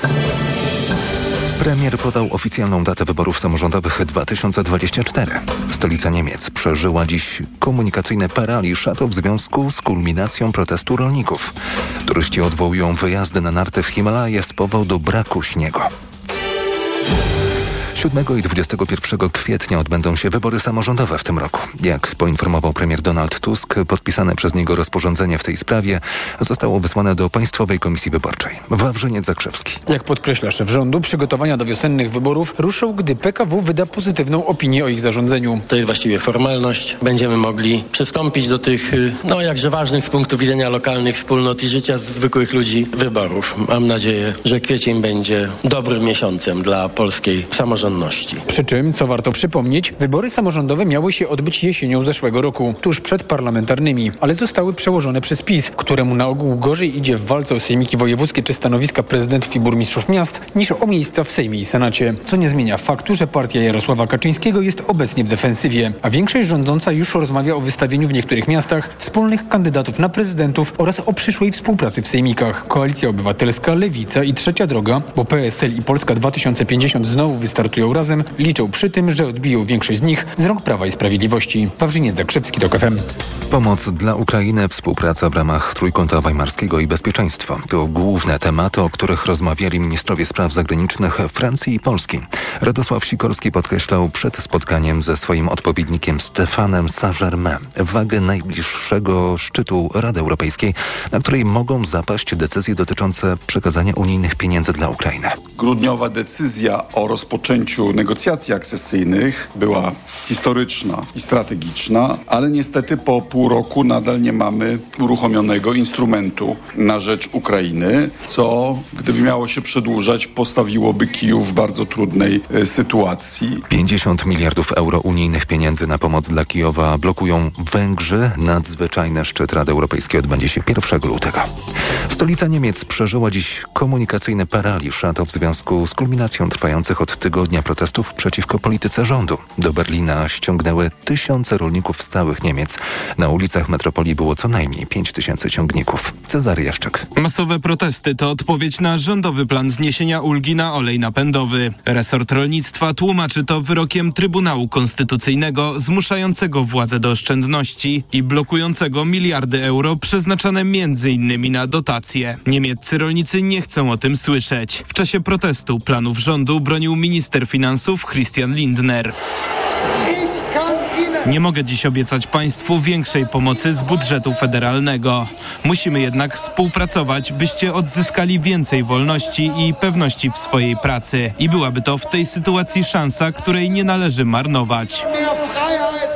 Premier podał oficjalną datę wyborów samorządowych 2024. Stolica Niemiec przeżyła dziś komunikacyjny paraliż, a to w związku z kulminacją protestu rolników. Turyści odwołują wyjazdy na narty w Himalaje z powodu braku śniegu. 7 i 21 kwietnia odbędą się wybory samorządowe w tym roku. Jak poinformował premier Donald Tusk, podpisane przez niego rozporządzenie w tej sprawie zostało wysłane do Państwowej Komisji Wyborczej. Wawrzyniec Zakrzewski. Jak podkreśla szef rządu, przygotowania do wiosennych wyborów ruszą, gdy PKW wyda pozytywną opinię o ich zarządzeniu. To jest właściwie formalność. Będziemy mogli przystąpić do tych, no jakże ważnych z punktu widzenia lokalnych wspólnot i życia zwykłych ludzi wyborów. Mam nadzieję, że kwiecień będzie dobrym miesiącem dla polskiej samorządowości praworządności. Przy czym, co warto przypomnieć, wybory samorządowe miały się odbyć jesienią zeszłego roku, tuż przed parlamentarnymi, ale zostały przełożone przez PiS, któremu na ogół gorzej idzie w walce o sejmiki wojewódzkie czy stanowiska prezydentów i burmistrzów miast niż o miejsca w Sejmie i Senacie, co nie zmienia faktu, że partia Jarosława Kaczyńskiego jest obecnie w defensywie, a większość rządząca już rozmawia o wystawieniu w niektórych miastach wspólnych kandydatów na prezydentów oraz o przyszłej współpracy w sejmikach. Koalicja Obywatelska, Lewica i Trzecia Droga, bo PSL i Polska 2050 znowu wystartują razem, liczą przy tym, że odbiją większość z nich z rąk Prawa i Sprawiedliwości. Wawrzyniec Zakrzewski, to FM. Pomoc dla Ukrainy, współpraca w ramach Trójkąta Weimarskiego i bezpieczeństwo. To główne tematy, o których rozmawiali ministrowie spraw zagranicznych Francji i Polski. Radosław Sikorski podkreślał przed spotkaniem ze swoim odpowiednikiem Stefanem Saint-Germain wagę najbliższego szczytu Rady Europejskiej, na której mogą zapaść decyzje dotyczące przekazania unijnych pieniędzy dla Ukrainy. Grudniowa decyzja o rozpoczęciu negocjacji akcesyjnych była historyczna i strategiczna, ale niestety po pół roku nadal nie mamy uruchomionego instrumentu na rzecz Ukrainy, co gdyby miało się przedłużać, postawiłoby Kijów w bardzo trudnej e, sytuacji. 50 miliardów euro unijnych pieniędzy na pomoc dla Kijowa blokują Węgrzy. Nadzwyczajny szczyt Rady Europejskiej odbędzie się 1 lutego. Stolica Niemiec przeżyła dziś komunikacyjny paraliż, a to w związku z kulminacją trwających od tygodnia protestów przeciwko polityce rządu. Do Berlina ściągnęły tysiące rolników z całych Niemiec. Na ulicach metropolii było co najmniej 5 tysięcy ciągników. Cezary Jaszczyk. Masowe protesty to odpowiedź na rządowy plan zniesienia ulgi na olej napędowy. Resort rolnictwa tłumaczy to wyrokiem Trybunału Konstytucyjnego zmuszającego władze do oszczędności i blokującego miliardy euro przeznaczane m.in. na dotacje. Niemieccy rolnicy nie chcą o tym słyszeć. W czasie protestu planów rządu bronił minister finansów Christian Lindner. Nie mogę dziś obiecać Państwu większej pomocy z budżetu federalnego. Musimy jednak współpracować, byście odzyskali więcej wolności i pewności w swojej pracy. I byłaby to w tej sytuacji szansa, której nie należy marnować.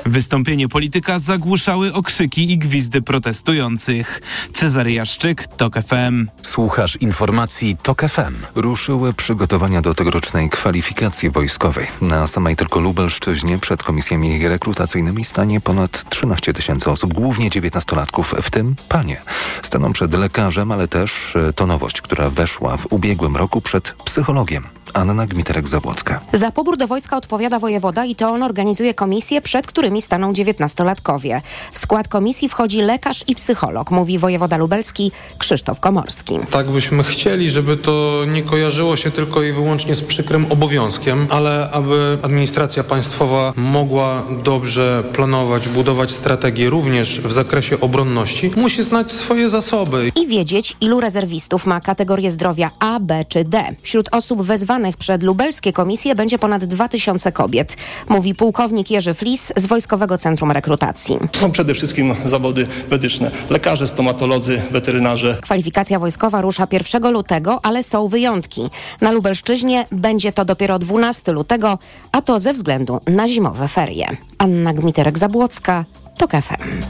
Wystąpienie polityka zagłuszały okrzyki i gwizdy protestujących. Cezary Jaszczyk, TOK FM. Słuchasz informacji TOK FM. Ruszyły przygotowania do tegorocznej kwalifikacji wojskowej. Na samej tylko Lubelszczyźnie przed komisjami rekrutacyjnymi stanie ponad 13 tysięcy osób, głównie 19-latków, w tym panie. Staną przed lekarzem, ale też e, to nowość, która weszła w ubiegłym roku przed psychologiem. Anna Gmiterek-Zabłocka. Za pobór do wojska odpowiada wojewoda i to on organizuje komisje, przed którymi staną dziewiętnastolatkowie. W skład komisji wchodzi lekarz i psycholog, mówi wojewoda lubelski Krzysztof Komorski. Tak byśmy chcieli, żeby to nie kojarzyło się tylko i wyłącznie z przykrym obowiązkiem, ale aby administracja państwowa mogła dobrze planować, budować strategię również w zakresie obronności, musi znać swoje zasoby. I wiedzieć, ilu rezerwistów ma kategorię zdrowia A, B czy D. Wśród osób wezwanych przed lubelskie komisje będzie ponad 2000 kobiet, mówi pułkownik Jerzy Flis z Wojskowego Centrum Rekrutacji. Są przede wszystkim zawody medyczne. Lekarze, stomatolodzy, weterynarze. Kwalifikacja wojskowa rusza 1 lutego, ale są wyjątki. Na Lubelszczyźnie będzie to dopiero 12 lutego, a to ze względu na zimowe ferie. Anna Gmiterek-Zabłocka, TOK FM.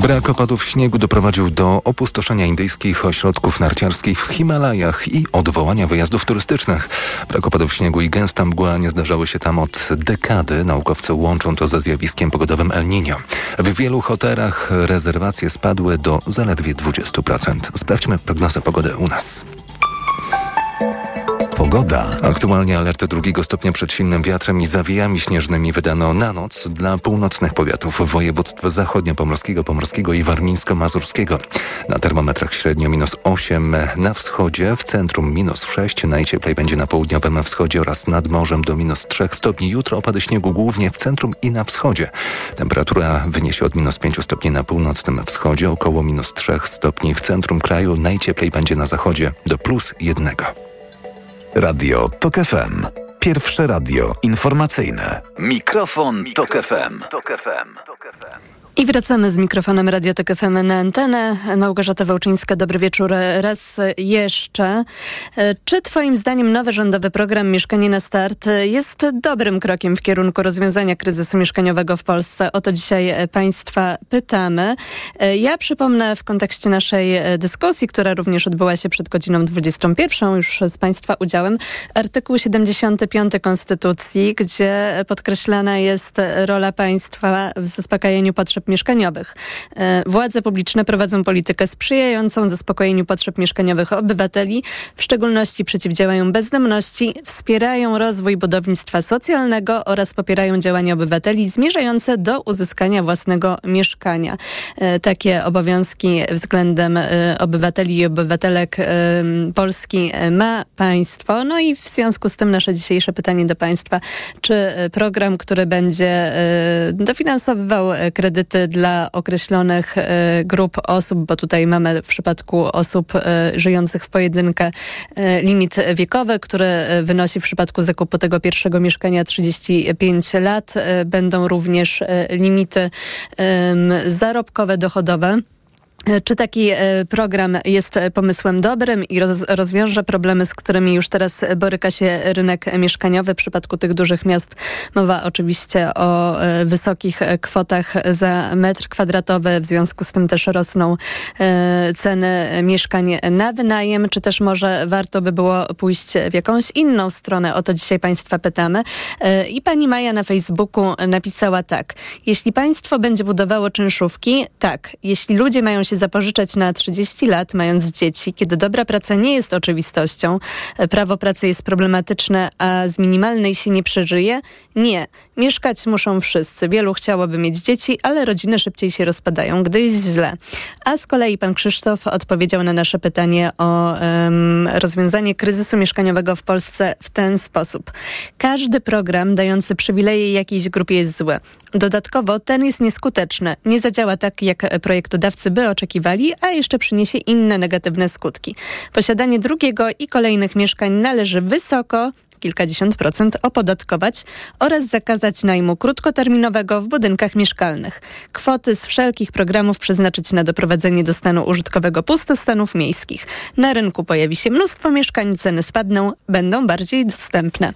Brak opadów śniegu doprowadził do opustoszenia indyjskich ośrodków narciarskich w Himalajach i odwołania wyjazdów turystycznych. Brak opadów śniegu i gęsta mgła nie zdarzały się tam od dekady. Naukowcy łączą to ze zjawiskiem pogodowym El Niño. W wielu hotelach rezerwacje spadły do zaledwie 20%. Sprawdźmy prognozę pogody u nas. Pogoda. Aktualnie alerty drugiego stopnia przed silnym wiatrem i zawijami śnieżnymi wydano na noc dla północnych powiatów województw zachodnio-pomorskiego, pomorskiego i warmińsko-mazurskiego. Na termometrach średnio minus 8 na wschodzie, w centrum minus 6, najcieplej będzie na południowym wschodzie oraz nad morzem do minus 3 stopni. Jutro opady śniegu głównie w centrum i na wschodzie. Temperatura wyniesie od minus 5 stopni na północnym wschodzie, około minus 3 stopni w centrum kraju. Najcieplej będzie na zachodzie do plus 1. Radio TOK FM. Pierwsze radio informacyjne. Mikrofon, Tok FM. I wracamy z mikrofonem Radiotek FM na antenę. Małgorzata Wałczyńska, dobry wieczór raz jeszcze. Czy Twoim zdaniem nowy rządowy program Mieszkanie na Start jest dobrym krokiem w kierunku rozwiązania kryzysu mieszkaniowego w Polsce? O to dzisiaj Państwa pytamy. Ja przypomnę w kontekście naszej dyskusji, która również odbyła się przed godziną 21, już z Państwa udziałem, artykuł 75 Konstytucji, gdzie podkreślana jest rola państwa w zaspokajaniu potrzeb mieszkaniowych. E, władze publiczne prowadzą politykę sprzyjającą zaspokojeniu potrzeb mieszkaniowych obywateli, w szczególności przeciwdziałają bezdomności, wspierają rozwój budownictwa socjalnego oraz popierają działania obywateli zmierzające do uzyskania własnego mieszkania. E, takie obowiązki względem e, obywateli i obywatelek Polski ma państwo. No i w związku z tym nasze dzisiejsze pytanie do państwa, czy program, który będzie dofinansowywał kredyty dla określonych e, grup osób, bo tutaj mamy w przypadku osób e, żyjących w pojedynkę e, limit wiekowy, który wynosi w przypadku zakupu tego pierwszego mieszkania 35 lat. Będą również limity zarobkowe, dochodowe. Czy taki e, program jest pomysłem dobrym i roz, rozwiąże problemy, z którymi już teraz boryka się rynek mieszkaniowy? W przypadku tych dużych miast mowa oczywiście o e, wysokich kwotach za metr kwadratowy, w związku z tym też rosną e, ceny mieszkań na wynajem, czy też może warto by było pójść w jakąś inną stronę? O to dzisiaj Państwa pytamy. I pani Maja na Facebooku napisała tak. Jeśli państwo będzie budowało czynszówki, tak. Jeśli ludzie mają się zapożyczać na 30 lat, mając dzieci, kiedy dobra praca nie jest oczywistością, e, prawo pracy jest problematyczne, a z minimalnej się nie przeżyje? Nie. Mieszkać muszą wszyscy. Wielu chciałoby mieć dzieci, ale rodziny szybciej się rozpadają, gdy jest źle. A z kolei pan Krzysztof odpowiedział na nasze pytanie o um, rozwiązanie kryzysu mieszkaniowego w Polsce w ten sposób. Każdy program dający przywileje jakiejś grupie jest zły. Dodatkowo ten jest nieskuteczny. Nie zadziała tak, jak projektodawcy by oczekiwali, a jeszcze przyniesie inne negatywne skutki. Posiadanie drugiego i kolejnych mieszkań należy wysoko kilkadziesiąt procent opodatkować oraz zakazać najmu krótkoterminowego w budynkach mieszkalnych. Kwoty z wszelkich programów przeznaczyć na doprowadzenie do stanu użytkowego pustostanów miejskich. Na rynku pojawi się mnóstwo mieszkań, ceny spadną, będą bardziej dostępne.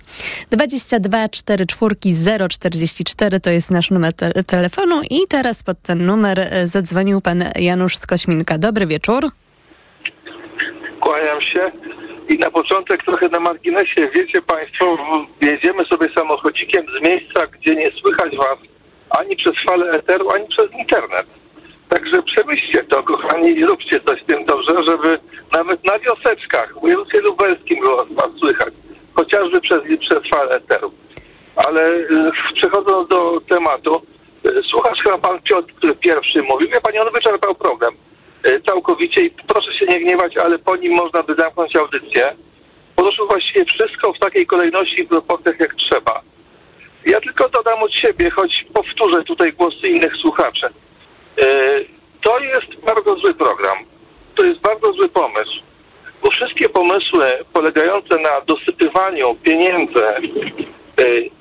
22 44 044 to jest nasz numer te telefonu i teraz pod ten numer e, zadzwonił pan Janusz z Kośminka. Dobry wieczór. Kłaniam się. I na początek trochę na marginesie. Wiecie Państwo, jedziemy sobie samochodzikiem z miejsca, gdzie nie słychać Was ani przez falę eteru, ani przez internet. Także przemyślcie to, kochani, i róbcie coś z tym dobrze, żeby nawet na wioseczkach, w województwie lubelskim było Was słychać, chociażby przez, przez falę eteru. Ale y, przechodząc do tematu, y, słuchasz chyba Pan Piotr, który pierwszy mówił, wie Pani, on wyczerpał problem. E, całkowicie i proszę się nie gniewać, ale po nim można by zamknąć audycję. Poruszył właściwie wszystko w takiej kolejności i proporcjach jak trzeba. Ja tylko dodam od siebie, choć powtórzę tutaj głosy innych słuchaczy. E, to jest bardzo zły program. To jest bardzo zły pomysł. Bo wszystkie pomysły polegające na dosypywaniu pieniędzy e,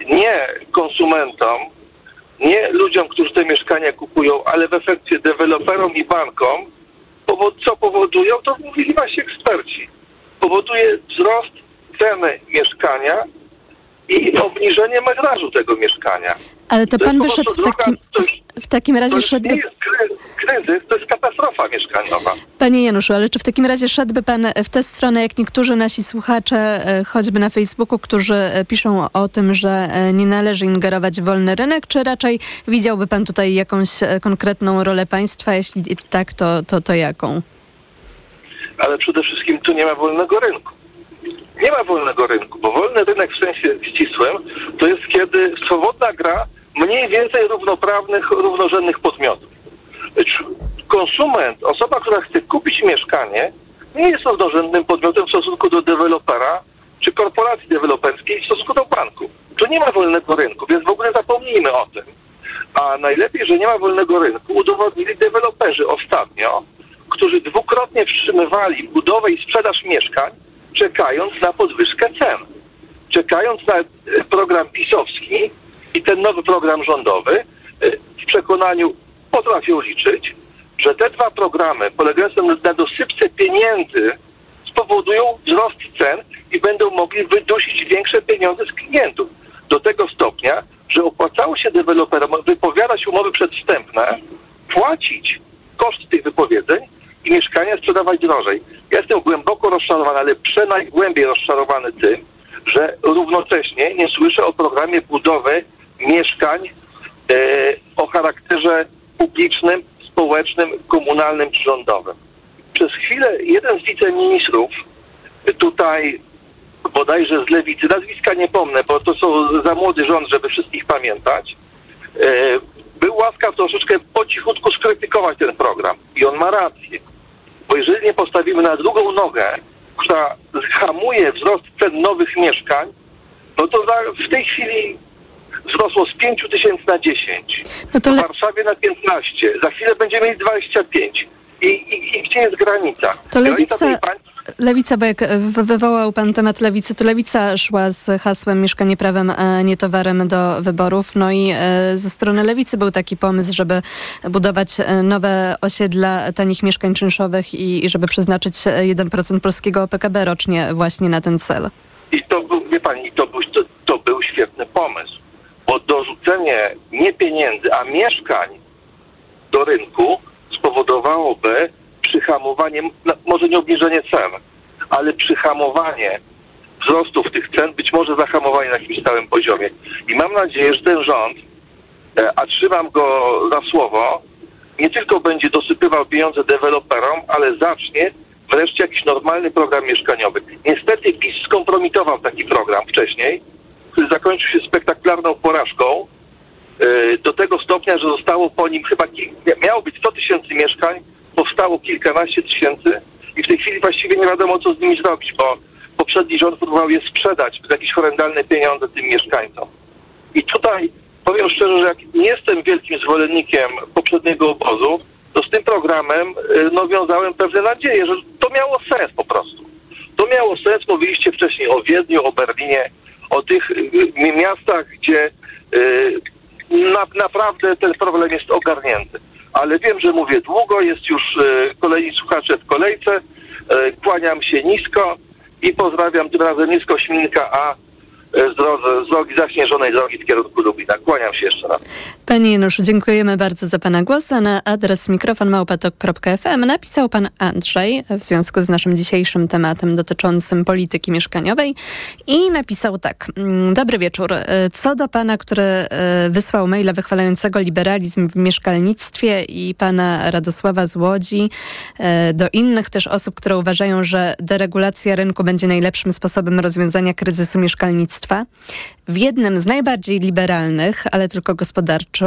nie konsumentom, nie ludziom, którzy te mieszkania kupują, ale w efekcie deweloperom i bankom, co powodują, to mówili właśnie eksperci. Powoduje wzrost ceny mieszkania i obniżenie metrażu tego mieszkania. Ale to, to pan wyszedł w takim, w takim razie szedłby... jest kryzys, to jest katastrofa mieszkaniowa. Panie Januszu, ale czy w takim razie szedłby pan w tę stronę, jak niektórzy nasi słuchacze, e, choćby na Facebooku, którzy e, piszą o tym, że e, nie należy ingerować w wolny rynek, czy raczej widziałby pan tutaj jakąś konkretną rolę państwa? Jeśli tak, to, to, to jaką? Ale przede wszystkim tu nie ma wolnego rynku. Nie ma wolnego rynku, bo wolny rynek w sensie ścisłym to jest kiedy swobodna gra mniej więcej równoprawnych, równorzędnych podmiotów. Konsument, osoba, która chce kupić mieszkanie, nie jest równorzędnym podmiotem w stosunku do dewelopera czy korporacji deweloperskiej w stosunku do banku. Tu nie ma wolnego rynku, więc w ogóle zapomnijmy o tym. A najlepiej, że nie ma wolnego rynku, udowodnili deweloperzy ostatnio, którzy dwukrotnie wstrzymywali budowę i sprzedaż mieszkań, czekając na podwyżkę cen. Czekając na program pisowski i ten nowy program rządowy, w przekonaniu potrafią liczyć, że te dwa programy polegające na dosypce pieniędzy spowodują wzrost cen i będą mogli wydusić większe pieniądze z klientów. Do tego stopnia, że opłacało się deweloperom wypowiadać umowy przedwstępne, płacić koszt tych wypowiedzeń i mieszkania sprzedawać drożej. Ja jestem głęboko rozczarowany, ale przenajgłębiej rozczarowany tym, że równocześnie nie słyszę o programie budowy mieszkań e, o charakterze publicznym, społecznym, komunalnym czy rządowym. Przez chwilę jeden z wiceministrów tutaj bodajże z lewicy, nazwiska nie pomnę, bo to są za młody rząd, żeby wszystkich pamiętać, e, był łaskaw troszeczkę po cichutku skrytykować ten program. I on ma rację. Bo jeżeli nie postawimy na drugą nogę, która hamuje wzrost cen nowych mieszkań, no to w tej chwili wzrosło z 5 tysięcy na 10. No to w Warszawie na 15. Za chwilę będziemy mieli 25. I, i, i gdzie jest granica? To Granica lewica, pań- lewica, bo jak wywołał pan temat lewicy, to lewica szła z hasłem mieszkanie prawem, a nie towarem do wyborów. No i e, ze strony lewicy był taki pomysł, żeby budować e, nowe osiedla tanich mieszkań czynszowych i, i żeby przeznaczyć e, 1% polskiego PKB rocznie właśnie na ten cel. I to był, wie pani, to był, to, to był świetny pomysł, bo dorzucenie nie pieniędzy, a mieszkań do rynku spowodowałoby przyhamowanie, no, może nie obniżenie cen, ale przyhamowanie wzrostów tych cen, być może zahamowanie na jakimś stałym poziomie. I mam nadzieję, że ten rząd, e, a trzymam go za słowo, nie tylko będzie dosypywał pieniądze deweloperom, ale zacznie wreszcie jakiś normalny program mieszkaniowy. Niestety PiS skompromitował taki program wcześniej, który zakończył się spektakularną porażką e, do tego stopnia, że zostało po nim chyba, miało być 100 tysięcy mieszkań, powstało kilkanaście tysięcy i w tej chwili właściwie nie wiadomo, co z nimi zrobić, bo poprzedni rząd próbował je sprzedać za jakieś horrendalne pieniądze tym mieszkańcom. I tutaj powiem szczerze, że jak nie jestem wielkim zwolennikiem poprzedniego obozu, to z tym programem y, no, wiązałem pewne nadzieje, że to miało sens po prostu. To miało sens, mówiliście wcześniej o Wiedniu, o Berlinie, o tych y, mi- miastach, gdzie y, na, naprawdę ten problem jest ogarnięty. Ale wiem, że mówię długo, jest już y, kolejni słuchacze w kolejce, kłaniam się nisko i pozdrawiam tym razem nisko Śminka, a z, drodze, z drogi zaśnieżonej drogi w kierunku Lublina. Kłaniam się jeszcze raz. Panie Januszu, dziękujemy bardzo za Pana głos. A na adres mikrofonmałpatok.fm napisał Pan Andrzej w związku z naszym dzisiejszym tematem dotyczącym polityki mieszkaniowej i napisał tak. Mm, Dobry wieczór. E, Co do Pana, który e, wysłał maila wychwalającego liberalizm w mieszkalnictwie i Pana Radosława z Łodzi, e, do innych też osób, które uważają, że deregulacja rynku będzie najlepszym sposobem rozwiązania kryzysu mieszkalnictwa. W jednym z najbardziej liberalnych, ale tylko gospodarczo,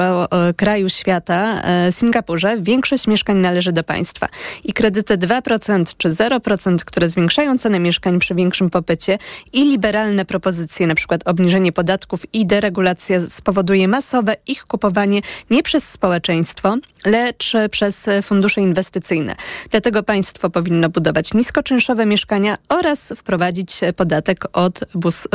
kraju świata, e, Singapurze, większość mieszkań należy do państwa. I kredyty 2% czy 0%, które zwiększają cenę mieszkań przy większym popycie i liberalne propozycje, na przykład obniżenie podatków i deregulacja spowoduje masowe ich kupowanie nie przez społeczeństwo, lecz przez fundusze inwestycyjne. Dlatego państwo powinno budować niskoczynszowe mieszkania oraz wprowadzić podatek od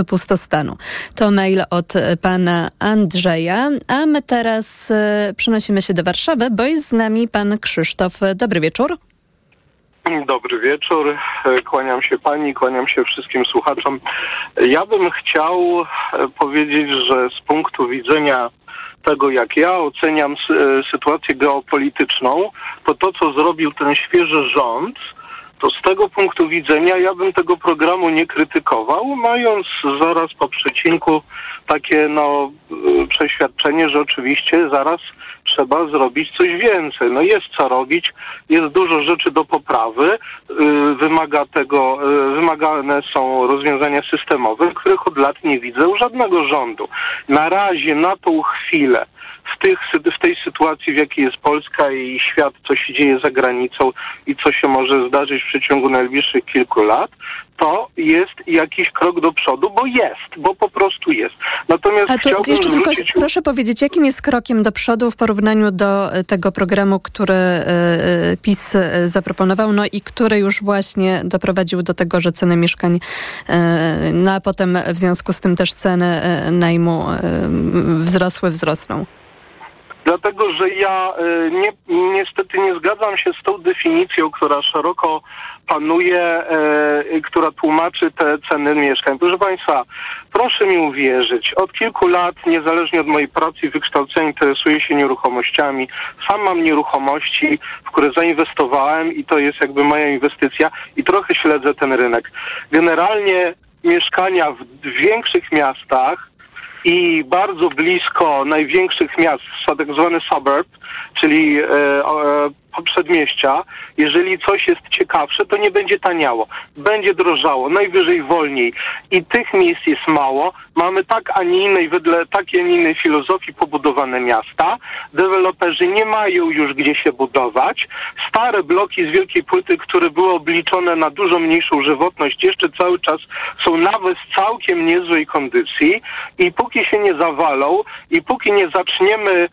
pustostanu. To mail od pana Andrzeja, a my teraz e, przenosimy się do Warszawy, bo jest z nami pan Krzysztof. Dobry wieczór. Dobry wieczór. E, Kłaniam się pani, kłaniam się wszystkim słuchaczom. Ja bym chciał e, powiedzieć, że z punktu widzenia tego, jak ja oceniam sy- sytuację geopolityczną, to to, co zrobił ten świeży rząd, to z tego punktu widzenia ja bym tego programu nie krytykował, mając zaraz po przecinku takie no, e, przeświadczenie, że oczywiście zaraz trzeba zrobić coś więcej. No jest co robić, jest dużo rzeczy do poprawy, y, wymaga tego, y, wymagane są rozwiązania systemowe, których od lat nie widzę u żadnego rządu. Na razie, na tą chwilę, w, tych, w tej sytuacji, w jakiej jest Polska i świat, co się dzieje za granicą i co się może zdarzyć w przeciągu najbliższych kilku lat, to jest jakiś krok do przodu, bo jest, bo po prostu jest. Natomiast A to jeszcze tylko zwrócić proszę powiedzieć, jakim jest krokiem do przodu w porównaniu do e, tego programu, który e, e, PiS zaproponował, no i który już właśnie doprowadził do tego, że ceny mieszkań, no a potem w związku z tym też ceny najmu wzrosły, wzrosną. dlatego że ja nie, niestety nie zgadzam się z tą definicją, która szeroko panuje, e, która tłumaczy te ceny mieszkań. Proszę Państwa, proszę mi uwierzyć, od kilku lat, niezależnie od mojej pracy i wykształcenia, interesuję się nieruchomościami. Sam mam nieruchomości, w które zainwestowałem i to jest jakby moja inwestycja i trochę śledzę ten rynek. Generalnie mieszkania w większych miastach i bardzo blisko największych miast, tak zwany suburb, czyli e, e, przedmieścia, jeżeli coś jest ciekawsze, to nie będzie taniało. Będzie drożało, najwyżej wolniej. I tych miejsc jest mało. Mamy tak, a nie innej, wedle takiej, a nie innej filozofii pobudowane miasta. Deweloperzy nie mają już gdzie się budować. Stare bloki z wielkiej płyty, które były obliczone na dużo mniejszą żywotność, jeszcze cały czas są nawet w całkiem niezłej kondycji i póki się nie zawalą i póki nie zaczniemy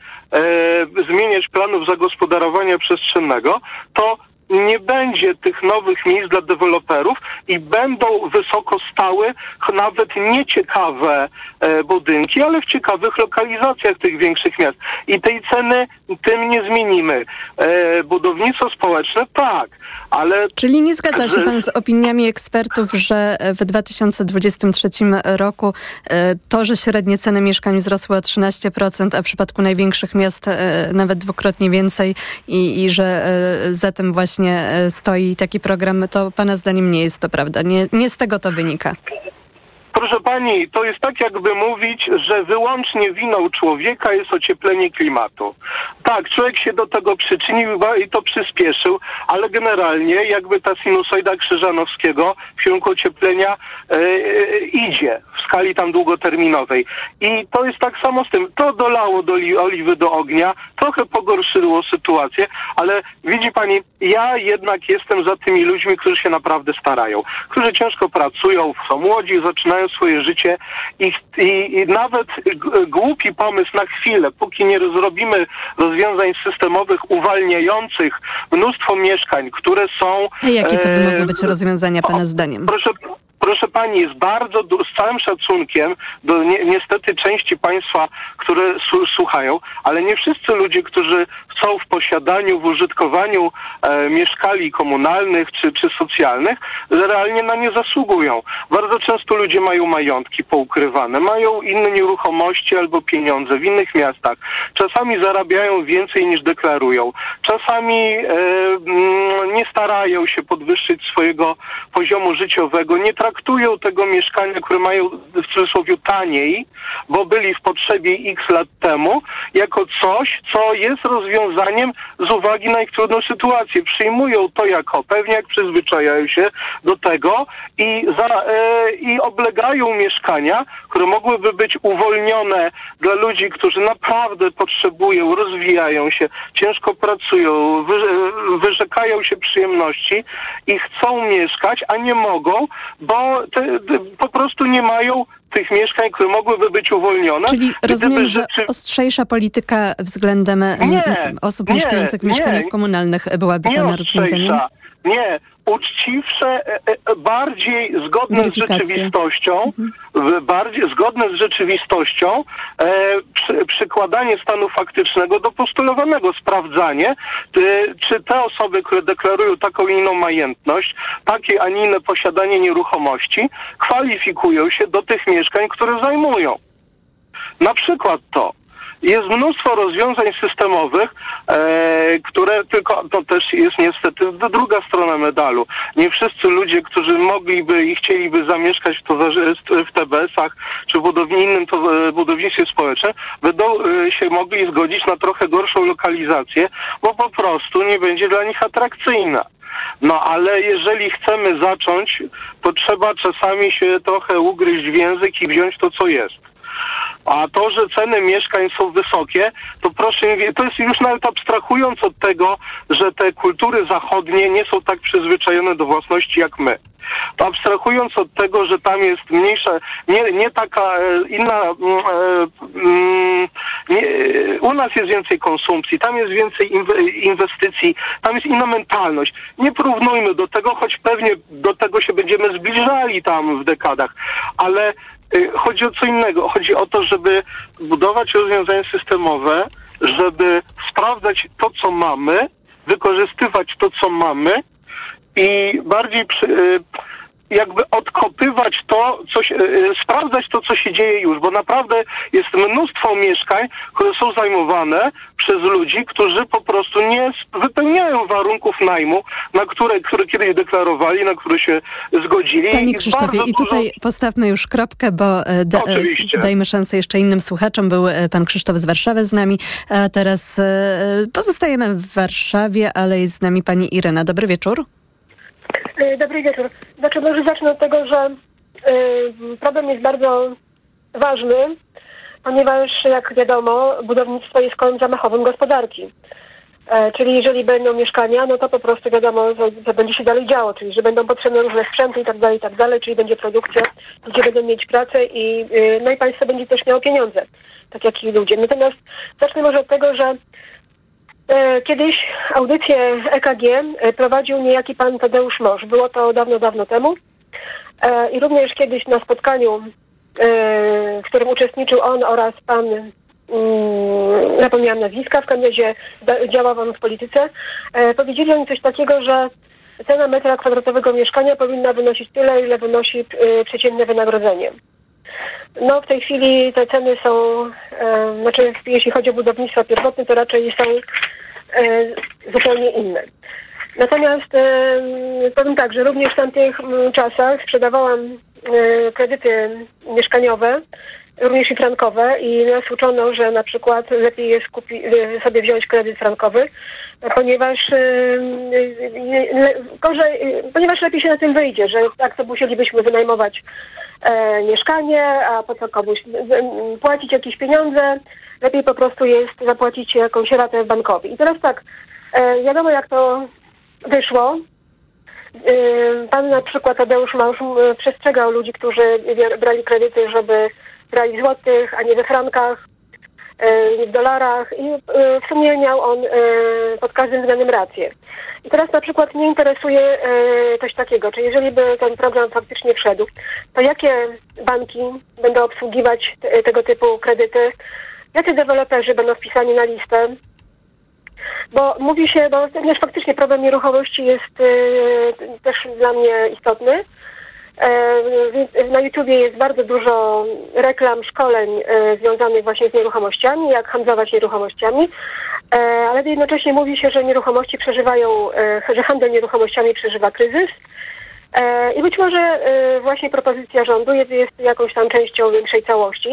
zmieniać planów zagospodarowania przestrzennego, to nie będzie tych nowych miejsc dla deweloperów i będą wysoko stałe, nawet nieciekawe e, budynki, ale w ciekawych lokalizacjach tych większych miast. I tej ceny tym nie zmienimy. E, budownictwo społeczne tak, ale... Czyli nie zgadza się pan z opiniami ekspertów, że w 2023 roku e, to, że średnie ceny mieszkań wzrosły o 13%, a w przypadku największych miast e, nawet dwukrotnie więcej i, i że e, za tym właśnie e, stoi taki program, to pana zdaniem nie jest to prawda. Nie, nie z tego to wynika. Proszę pani, to jest tak jakby mówić, że wyłącznie winą człowieka jest ocieplenie klimatu. Tak, człowiek się do tego przyczynił i to przyspieszył, ale generalnie jakby ta sinusoida Krzyżanowskiego w kierunku ocieplenia e, e, idzie w skali tam długoterminowej. I to jest tak samo z tym. To dolało do li, oliwy do ognia, trochę pogorszyło sytuację, ale widzi pani, ja jednak jestem za tymi ludźmi, którzy się naprawdę starają, którzy ciężko pracują, są młodzi, zaczynają swoje życie i, i, i nawet głupi pomysł na chwilę, póki nie zrobimy rozwiązań systemowych uwalniających mnóstwo mieszkań, które są... A jakie to by e, mogły być rozwiązania pana zdaniem? Proszę, proszę pani, jest bardzo, z całym szacunkiem do ni niestety części państwa, które słuchają, ale nie wszyscy ludzie, którzy są w posiadaniu, w użytkowaniu e, mieszkali komunalnych czy, czy socjalnych, realnie na nie zasługują. Bardzo często ludzie mają majątki poukrywane, mają inne nieruchomości albo pieniądze w innych miastach. Czasami zarabiają więcej niż deklarują. Czasami e, mm, nie starają się podwyższyć swojego poziomu życiowego, nie traktują tego mieszkania, które mają w cudzysłowie taniej, bo byli w potrzebie x lat temu, jako coś, co jest rozwiązaniem z uwagi na ich trudną sytuację. Przyjmują to jako pewniak, przyzwyczajają się do tego i, za, e, i oblegają mieszkania, które mogłyby być uwolnione dla ludzi, którzy naprawdę potrzebują, rozwijają się, ciężko pracują, wy, e, wyrzekają się przyjemności i chcą mieszkać, a nie mogą, bo te, te, po prostu nie mają tych mieszkań, które mogłyby być uwolnione. Czyli rozumiem, że rzeczy- ostrzejsza polityka względem em, Nie, osób nie, mieszkających w nie. mieszkaniach komunalnych byłaby nie pana rozwiązaniem? Nie, uczciwsze, e, e, bardziej zgodne z rzeczywistością, w- bardziej zgodne z rzeczywistością, e, przy, przykładanie stanu faktycznego do postulowanego, sprawdzanie, e, czy te osoby, które deklarują taką inną majętność, takie, a nie inne posiadanie nieruchomości, kwalifikują się do tych mieszkań, które zajmują. Na przykład to. Jest mnóstwo rozwiązań systemowych, e, które tylko, to też jest niestety druga strona medalu. Nie wszyscy ludzie, którzy mogliby i chcieliby zamieszkać w, w TBS-ach czy w innym e, budownictwie społecznym, będą e, się mogli zgodzić na trochę gorszą lokalizację, bo po prostu nie będzie dla nich atrakcyjna. No ale jeżeli chcemy zacząć, to trzeba czasami się trochę ugryźć w język i wziąć to, co jest. A to, że ceny mieszkań są wysokie, to proszę to jest już nawet abstrahując od tego, że te kultury zachodnie nie są tak przyzwyczajone do własności jak my. To abstrahując od tego, że tam jest mniejsza, nie, nie taka e, inna, mm, e, mm, nie, u nas jest więcej konsumpcji, tam jest więcej inwe- inwestycji, tam jest inna mentalność. Nie porównujmy do tego, choć pewnie do tego się będziemy zbliżali tam w dekadach, ale chodzi o co innego. Chodzi o to, żeby budować rozwiązania systemowe żeby sprawdzać to, co mamy, wykorzystywać to, co mamy i bardziej przy, y, jakby odkopywać to, co się, y, sprawdzać to, co się dzieje już, bo naprawdę jest mnóstwo mieszkań, które są zajmowane przez ludzi, którzy po prostu nie wypełniają warunków najmu, na które, które kiedyś deklarowali, na które się zgodzili. Panie I Krzysztofie, i tutaj postawmy już kropkę, bo e, da, e, dajmy szansę jeszcze innym słuchaczom. Był e, pan Krzysztof z Warszawy z nami, a teraz e, pozostajemy w Warszawie, ale jest z nami pani Irena. Dobry wieczór. E, Dobry wieczór. Znaczy, może zacznę od tego, że y, problem jest bardzo ważny, ponieważ, jak wiadomo, budownictwo jest kołem zamachowym gospodarki. E, czyli jeżeli będą mieszkania, no to po prostu wiadomo, że będzie się dalej działo, czyli że będą potrzebne różne sprzęty i tak dalej, i tak dalej, czyli będzie produkcja, ludzie będą mieć pracę i no i państwo będzie też miało pieniądze, tak jak i ludzie. Natomiast zacznę może od tego, że E, Kiedyś audycję EKG e, prowadził niejaki pan Tadeusz Mosz. Było to dawno, dawno temu. E, I również kiedyś na spotkaniu, e, w którym uczestniczył on oraz pan, mm, zapomniałam nazwiska, w każdym działał on w polityce, e, powiedzieli oni coś takiego, że cena metra kwadratowego mieszkania powinna wynosić tyle, ile wynosi e, przeciętne wynagrodzenie. No w tej chwili te ceny są, e, znaczy jeśli chodzi o budownictwo pierwotne, to raczej są e, zupełnie inne. Natomiast e, powiem tak, że również w tamtych czasach sprzedawałam kredyty mieszkaniowe, również i frankowe i nas uczono, że na przykład lepiej jest kupi, sobie wziąć kredyt frankowy, ponieważ gorzej, ponieważ lepiej się na tym wyjdzie, że tak to musielibyśmy wynajmować e, mieszkanie, a po co komuś płacić jakieś pieniądze, lepiej po prostu jest zapłacić jakąś ratę bankowi. I teraz tak, e, wiadomo jak to wyszło. E, Pan na przykład Tadeusz Małż m, przestrzegał ludzi, którzy brali kredyty, żeby brali złotych, a nie we frankach, w dolarach i e, w sumie miał on e, pod każdym względem rację. I teraz na przykład mnie interesuje coś takiego, czy jeżeli by ten program faktycznie wszedł, to jakie banki będą obsługiwać te, tego typu kredyty, jacy deweloperzy będą wpisani na listę, bo mówi się, bo ponieważ faktycznie problem nieruchomości jest też dla mnie istotny, Na YouTubie jest bardzo dużo reklam, szkoleń e, związanych właśnie z nieruchomościami, jak handlować nieruchomościami, e, ale jednocześnie mówi się, że nieruchomości przeżywają, e, że handel nieruchomościami przeżywa kryzys. E, I być może e, właśnie propozycja rządu jest, jest jakąś tam częścią większej całości.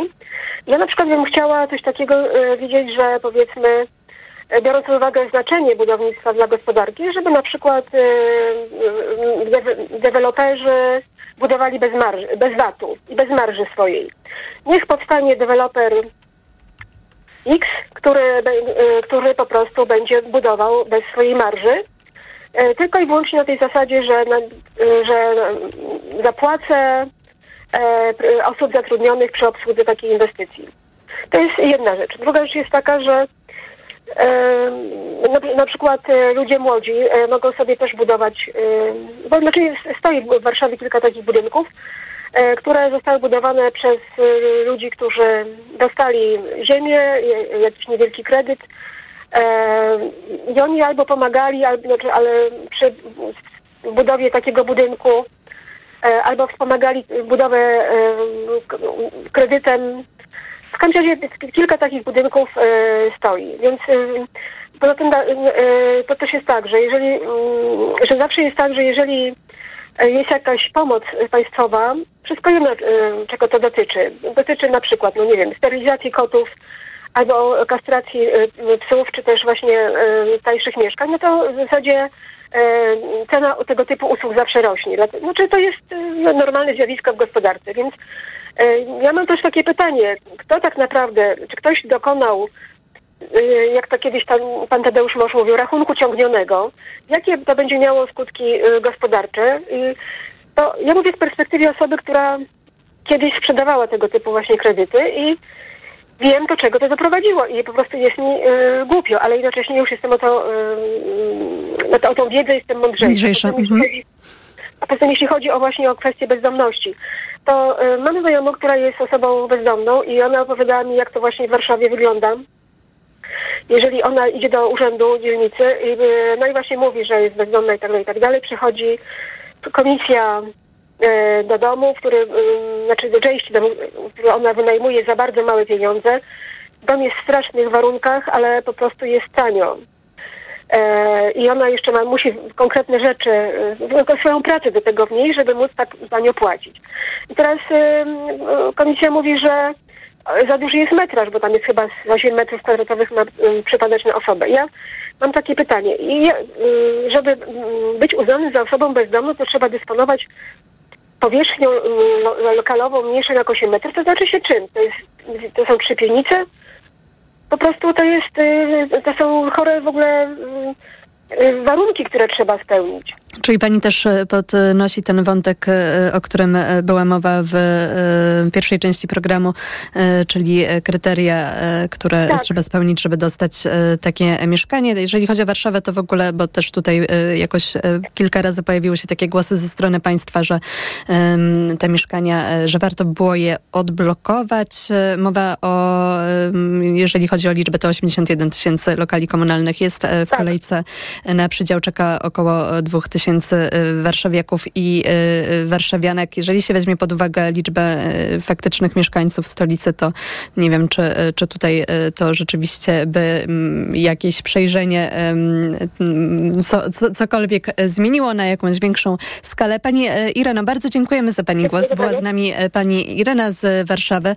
Ja na przykład bym chciała coś takiego e, widzieć, że powiedzmy, e, biorąc pod uwagę znaczenie budownictwa dla gospodarki, żeby na przykład e, e, dewe- deweloperzy budowali bez, marży, bez VAT-u i bez marży swojej. Niech powstanie deweloper X, który, e, który po prostu będzie budował bez swojej marży, e, tylko i wyłącznie na tej zasadzie, że, e, że zapłacę osób zatrudnionych przy obsłudze takiej inwestycji. To jest jedna rzecz. Druga rzecz jest taka, że na, przykład e, ludzie młodzi e, mogą sobie też budować, bo znaczy stoi w Warszawie kilka takich budynków, e, które zostały budowane przez ludzi, którzy dostali ziemię, jakiś niewielki kredyt i oni albo pomagali, albo, znaczy, ale przy budowie takiego budynku albo wspomagali budowę kredytem. W każdym razie kilka takich budynków e, stoi, więc e, poza tym e, to też jest tak, że jeżeli, mm, że zawsze jest tak, że jeżeli jest jakaś pomoc państwowa, wszystko jedno, czego to dotyczy. Dotyczy na przykład, no nie wiem, sterylizacji kotów, albo kastracji psów, czy też właśnie tańszych mieszkań, no to w zasadzie cena tego typu usług zawsze rośnie. Znaczy to jest e, normalne zjawisko w gospodarce, więc e, ja mam też takie pytanie, kto tak naprawdę, czy ktoś dokonał e, jak to kiedyś tam pan Tadeusz Mosz mówił, rachunku ciągnionego, jakie to będzie miało skutki e, gospodarcze. To ja mówię z perspektywy osoby, która kiedyś sprzedawała tego typu właśnie kredyty i wiem, do czego to doprowadziło i po prostu jest mi y, głupio, ale jednocześnie już jestem o to, y, no to o tą wiedzę jestem mądrzejsza. Mądrzejsza, mhm. A poza tym, jeśli chodzi o właśnie o kwestię bezdomności, to y, mamy znajomą, która jest osobą bezdomną i ona opowiadała mi, jak to właśnie w Warszawie wygląda. jeżeli ona idzie do urzędu dzielnicy, i, y, no i właśnie mówi, że jest bezdomna i tak dalej, i tak dalej, przychodzi komisja do domu, w którym, y, znaczy do części domu, który ona wynajmuje za bardzo małe pieniądze. Dom jest w strasznych warunkach, ale po prostu jest tanio. E, I ona jeszcze ma, musi konkretne rzeczy, e, tylko swoją pracę do tego wnieść, żeby móc tak za nią płacić. I teraz e, e, komisja mówi, że za duży jest metraż, bo tam jest chyba z 8 metrów kwadratowych ma e, przypadać na osobę. Ja mam takie pytanie. I e, żeby być uznany za osobą bezdomną, to trzeba dysponować powierzchnią lo- lokalową mniejszą jak 8 metrów. To znaczy się czym? To, jest, to są trzy piwnice? Po prostu to jest, y, to są chore w ogóle y, y, warunki, które trzeba spełnić. Czyli pani też e, podnosi ten wątek, e, o którym e, była mowa w pierwszej części programu, czyli kryteria, które Tak. trzeba spełnić, żeby dostać takie mieszkanie. Jeżeli chodzi o Warszawę, to w ogóle, bo też tutaj jakoś kilka razy pojawiły się takie głosy ze strony państwa, że te mieszkania, że warto było je odblokować. Mowa o, jeżeli chodzi o liczbę, to 81 tysięcy lokali komunalnych jest w kolejce. Na przydział czeka około 2 tysięcy e, warszawiaków i e, warszawianek. Jeżeli się weźmie pod uwagę liczbę faktycznych mieszkańców stolicy, to nie wiem, czy, czy tutaj to rzeczywiście by mm, jakieś przejrzenie, mm, co, co, cokolwiek zmieniło na jakąś większą skalę. Pani Ireno, bardzo dziękujemy za Pani głos. Była z nami Pani Irena z Warszawy.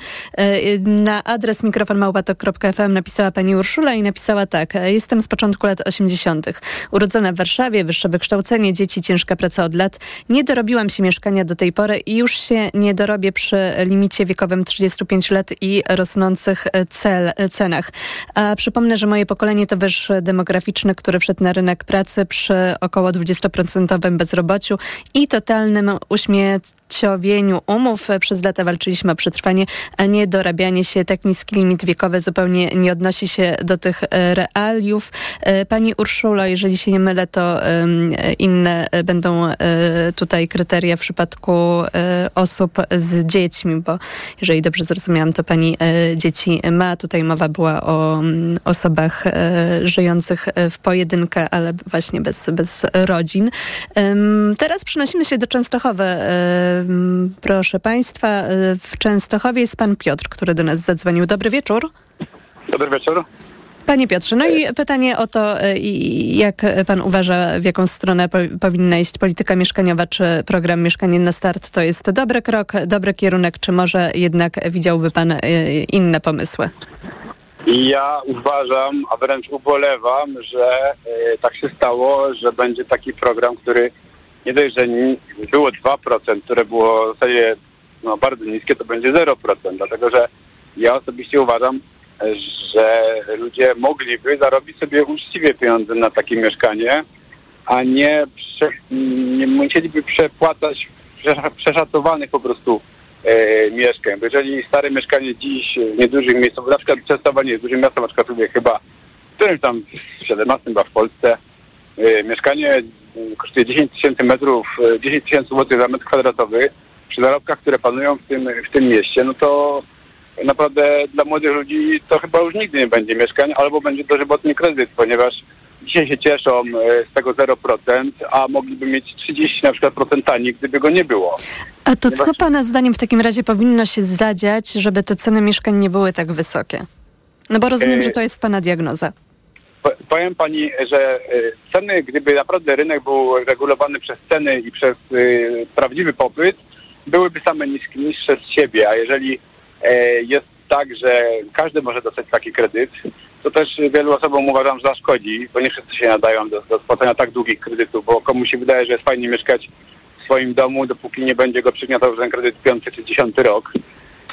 Na adres mikrofonmałpatok.fm napisała Pani Urszula i napisała tak. Jestem z początku lat 80. Urodzona w Warszawie, wyższe wykształcenie, dzieci, ciężka praca od lat. Nie dorobiłam się mieszkania do tej pory i już się nie dorobię przy limicie wiekowym 35 lat i rosnących e, cel, e, cenach. A przypomnę, że moje pokolenie to wyż demograficzny, który wszedł na rynek pracy przy około 20% bezrobociu i totalnym uśmierciowieniu umów. Przez lata walczyliśmy o przetrwanie, a nie dorabianie się. Tak niski limit wiekowy zupełnie nie odnosi się do tych e, realiów. E, Pani Urszulo, jeżeli się nie mylę, to inne będą e, tutaj kryteria w przypadku osób z dziećmi, bo jeżeli dobrze zrozumiałam, to pani dzieci ma. Tutaj mowa była o mm, osobach żyjących w pojedynkę, ale właśnie bez, bez rodzin. Teraz przenosimy się do Częstochowy. Proszę państwa, e, w Częstochowie jest pan Piotr, który do nas zadzwonił. Dobry wieczór. Dobry wieczór. Panie Piotrze, no i pytanie o to, e, jak pan uważa, w jaką stronę po, powinna iść polityka mieszkaniowa, czy program Mieszkanie na Start to jest dobry krok, dobry kierunek, czy może jednak widziałby pan e, inne pomysły? Ja uważam, a wręcz ubolewam, że tak się stało, że będzie taki program, który nie dość, że było 2%, które było w zasadzie no, bardzo niskie, to będzie 0%, dlatego że ja osobiście uważam, że ludzie mogliby zarobić sobie uczciwie pieniądze na takie mieszkanie, a nie, prze, nie musieliby przepłacać przesza- przeszacowanych po prostu e, mieszkań. Bo jeżeli stare mieszkanie dziś w niedużych miejscach, na przykład Częstochowa nie jest dużym miastem, na przykład chyba w którymś tam w 17 chyba w Polsce, e, mieszkanie kosztuje 10 tysięcy metrów, e, 10 tysięcy złotych za metr kwadratowy, przy zarobkach, które panują w tym, w tym mieście, no to naprawdę dla młodych ludzi to chyba już nigdy nie będzie mieszkań, albo będzie dożywotny kredyt, ponieważ dzisiaj się cieszą e, z tego 0%, a mogliby mieć 30 na przykład procent taniej, gdyby go nie było. A to Nie co pana zdaniem w takim razie powinno się zadziać, żeby te ceny mieszkań nie były tak wysokie? No bo rozumiem, E, że to jest pana diagnoza. Po- Powiem pani, że y, ceny, gdyby naprawdę rynek był regulowany przez ceny i przez y, prawdziwy popyt, byłyby same niższe z siebie, a jeżeli e, jest tak, że każdy może dostać taki kredyt, to też wielu osobom uważam, że zaszkodzi, bo nie wszyscy się nadają do, do spłacania tak długich kredytów, bo komuś się wydaje, że jest fajnie mieszkać w swoim domu, dopóki nie będzie go przygniatał ten kredyt piąty czy dziesiąty rok.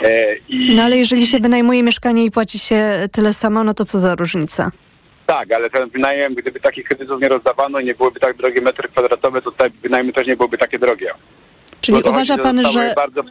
E, i... No ale jeżeli się wynajmuje mieszkanie i płaci się tyle samo, no to co za różnica? Tak, ale ten wynajem, gdyby takich kredytów nie rozdawano i nie byłyby tak drogie metry kwadratowe, to te wynajmy też nie byłyby takie drogie. Czyli uważa pan, że... Bardzo,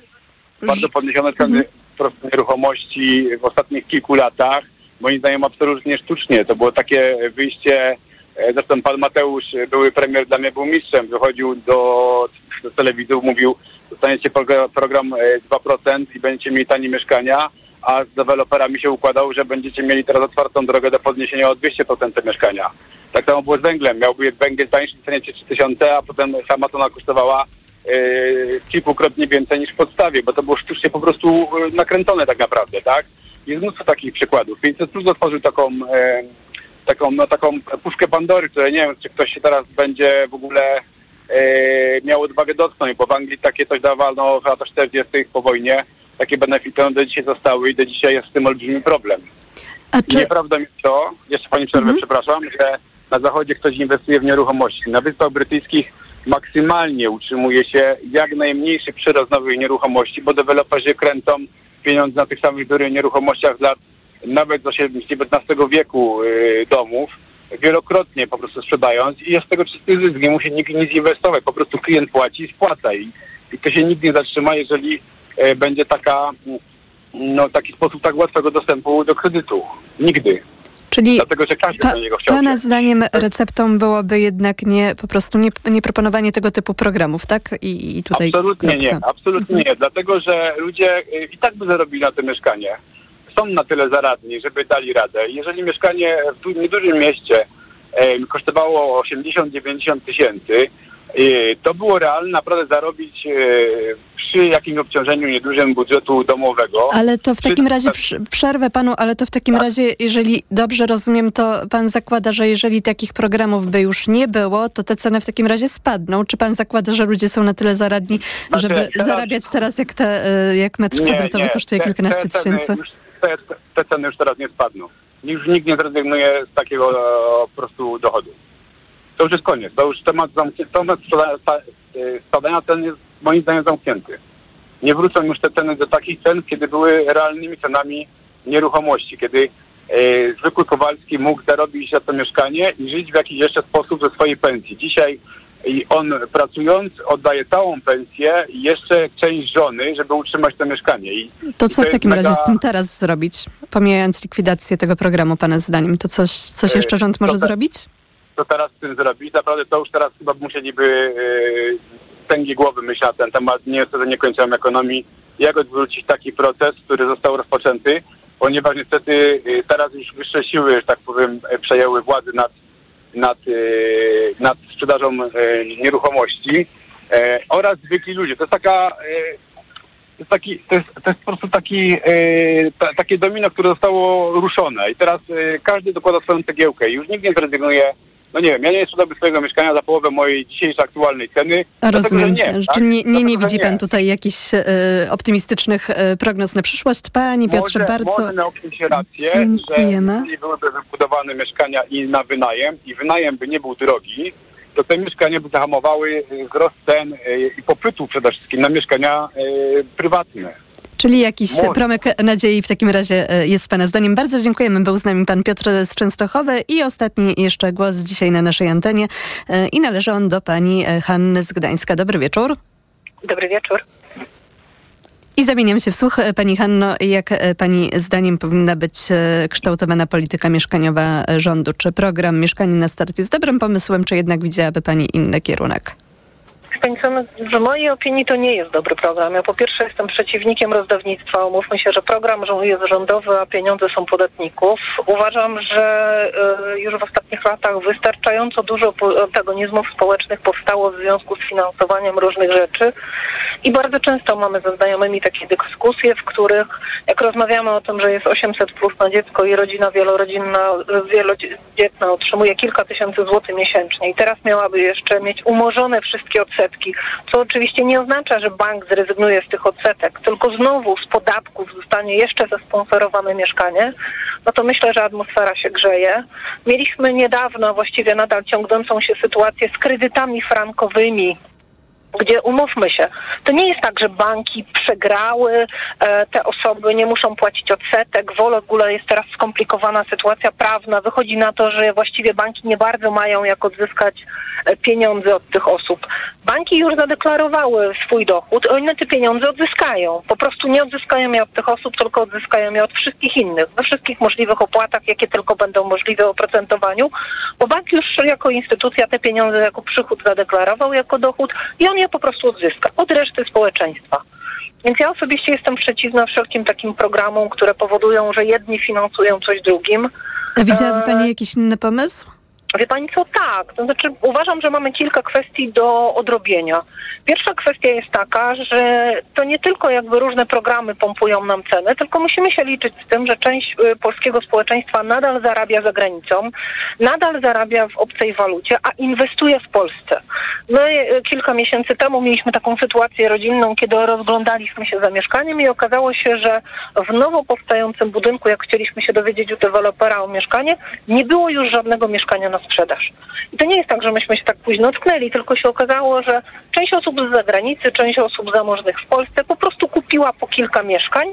bardzo podniesione ceny prostu nieruchomości w ostatnich kilku latach. Moim zdaniem absolutnie sztucznie. To było takie wyjście, e, zresztą pan Mateusz, były premier dla mnie był mistrzem, wychodził do, do telewizów, mówił, dostaniecie program, program e, 2% i będziecie mieli tanie mieszkania, a z deweloperami się układał, że będziecie mieli teraz otwartą drogę do podniesienia o 200% te mieszkania. Tak samo było z węglem. Miał być węgiel tańszy w cenie 3000, a potem sama tona kosztowała yy, kilkukrotnie więcej niż w podstawie, bo to było sztucznie po prostu yy, nakręcone tak naprawdę, tak? Jest mnóstwo takich przykładów. 500 Plus otworzył taką, yy, taką, no, taką puszkę Pandory, której nie wiem, czy ktoś się teraz będzie w ogóle yy, miał odwagę dotknąć, bo w Anglii takie coś dawano w latach 40. po wojnie. Takie benefity one do dzisiaj zostały i do dzisiaj jest z tym olbrzymi problem. A czy... Nieprawdą jest to, jeszcze pani przerwę, przepraszam, że na zachodzie ktoś inwestuje w nieruchomości. Na Wyspach Brytyjskich maksymalnie utrzymuje się jak najmniejszy przyrost nowych nieruchomości, bo deweloperzy kręcą pieniądze na tych samych dużych nieruchomościach lat nawet z XIX wieku y, domów, wielokrotnie po prostu sprzedając i jest z tego czysty zysk, nie musi nikt nic inwestować, po prostu klient płaci i spłaca i, i to się nigdy nie zatrzyma, jeżeli będzie taka, mm, no, taki sposób tak łatwego dostępu do kredytu. Nigdy. Czyli Dlatego, że każdy pa, niego chciał Pana się. zdaniem receptą byłoby jednak nie po prostu nie, nie proponowanie tego typu programów, tak? I, i tutaj Absolutnie kropka. nie, absolutnie nie, dlatego że ludzie y, i tak by zarobili na to mieszkanie. Są na tyle zaradni, żeby dali radę. Jeżeli mieszkanie w du- niedużym mieście em, kosztowało 80-90 tysięcy, y, to było realne naprawdę zarobić y, przy jakimś obciążeniu niedużym budżetu domowego. Ale to w takim razie przy- przerwę panu, ale to w takim Tak. razie, jeżeli dobrze rozumiem, to pan zakłada, że jeżeli takich programów by już nie było, to te ceny w takim razie spadną. Czy pan zakłada, że ludzie są na tyle zaradni, Znaczy, żeby teraz- zarabiać teraz, jak, te, y, jak metr kwadratowy kosztuje te- kilkanaście te tysięcy? Już, te, te ceny już teraz nie spadną. Już nikt nie zrezygnuje z takiego e, po prostu dochodu. To już jest koniec. To już temat, zamknię- temat e, spadania cen jest moim zdaniem zamknięty. Nie wrócą już te ceny do takich cen, kiedy były realnymi cenami nieruchomości, kiedy e, zwykły Kowalski mógł zarobić na to mieszkanie i żyć w jakiś jeszcze sposób ze swojej pensji. Dzisiaj i on pracując oddaje całą pensję i jeszcze część żony, żeby utrzymać to mieszkanie. I, To i co w takim mega- razie z tym teraz zrobić? Pomijając likwidację tego programu, pana zdaniem, to coś, coś E, jeszcze rząd może to te- zrobić? co teraz z tym zrobić. Naprawdę to już teraz chyba musieliby yy, tęgi głowy myśleć na ten temat. Nie niestety nie kończyłem ekonomii. Jak odwrócić taki proces, który został rozpoczęty, ponieważ niestety yy, teraz już wyższe siły, że tak powiem, yy, przejęły władzę nad, nad, yy, nad sprzedażą yy, nieruchomości yy, oraz zwykli ludzie. To jest taka... Yy, to jest, taki, to, jest, to jest po prostu taki, ta, takie domino, które zostało ruszone i teraz każdy dokłada swoją cegiełkę i już nikt nie zrezygnuje. No nie wiem, ja nie sprzedałbym swojego mieszkania za połowę mojej dzisiejszej aktualnej ceny. dlatego, Rozumiem. Nie, Czy tak? nie, nie, nie Dlatego, że widzi pan tutaj jakichś e, optymistycznych e, prognoz na przyszłość? Panie Piotrze, może, bardzo Może miał się rację, dziękujemy. że jeśli byłyby wybudowane mieszkania i na wynajem i wynajem by nie był drogi, to te mieszkania by zahamowały y, wzrost cen y, i popytu przede wszystkim na mieszkania y, prywatne. Czyli jakiś Może. promyk nadziei w takim razie e, jest Pana zdaniem. Bardzo dziękujemy. Był z nami Pan Piotr z Częstochowy i ostatni jeszcze głos dzisiaj na naszej antenie e, i należy on do Pani e, Hanny z Gdańska. Dobry wieczór. Dobry wieczór. I zamieniam się w słuch. Pani Hanno, jak Pani zdaniem powinna być kształtowana polityka mieszkaniowa rządu? Czy program Mieszkanie na start jest dobrym pomysłem, czy jednak widziałaby Pani inny kierunek? No, w mojej opinii to nie jest dobry program. Ja po pierwsze jestem przeciwnikiem rozdawnictwa. Umówmy się, że program jest rządowy, a pieniądze są podatników. Uważam, że y, już w ostatnich latach wystarczająco dużo antagonizmów społecznych powstało w związku z finansowaniem różnych rzeczy. I bardzo często mamy ze znajomymi takie dyskusje, w których jak rozmawiamy o tym, że jest 800 plus na dziecko i rodzina wielorodzinna, wielodzietna otrzymuje kilka tysięcy złotych miesięcznie i teraz miałaby jeszcze mieć umorzone wszystkie odsetki, co oczywiście nie oznacza, że bank zrezygnuje z tych odsetek, tylko znowu z podatków zostanie jeszcze zasponsorowane mieszkanie, no to myślę, że atmosfera się grzeje. Mieliśmy niedawno, właściwie nadal ciągnącą się sytuację z kredytami frankowymi, gdzie umówmy się, to nie jest tak, że banki przegrały, e, te osoby nie muszą płacić odsetek, w ogóle jest teraz skomplikowana sytuacja prawna. Wychodzi na to, że właściwie banki nie bardzo mają jak odzyskać e, pieniądze od tych osób. Banki już zadeklarowały swój dochód, one te pieniądze odzyskają. Po prostu nie odzyskają je od tych osób, tylko odzyskają je od wszystkich innych, we wszystkich możliwych opłatach, jakie tylko będą możliwe oprocentowaniu, bo bank już jako instytucja te pieniądze jako przychód zadeklarował jako dochód i on je po prostu odzyska od reszty społeczeństwa. Więc ja osobiście jestem przeciwna wszelkim takim programom, które powodują, że jedni finansują coś drugim. A widziałaby E, Pani jakiś inny pomysł? Wie pani co, tak. To znaczy uważam, że mamy kilka kwestii do odrobienia. Pierwsza kwestia jest taka, że to nie tylko jakby różne programy pompują nam ceny, tylko musimy się liczyć z tym, że część y, polskiego społeczeństwa nadal zarabia za granicą, nadal zarabia w obcej walucie, a inwestuje w Polsce. My y, kilka miesięcy temu mieliśmy taką sytuację rodzinną, kiedy rozglądaliśmy się za mieszkaniem i okazało się, że w nowo powstającym budynku, jak chcieliśmy się dowiedzieć u dewelopera o mieszkanie, nie było już żadnego mieszkania na sprzedaż. I to nie jest tak, że myśmy się tak późno tknęli, tylko się okazało, że część osób z zagranicy, część osób zamożnych w Polsce po prostu kupiła po kilka mieszkań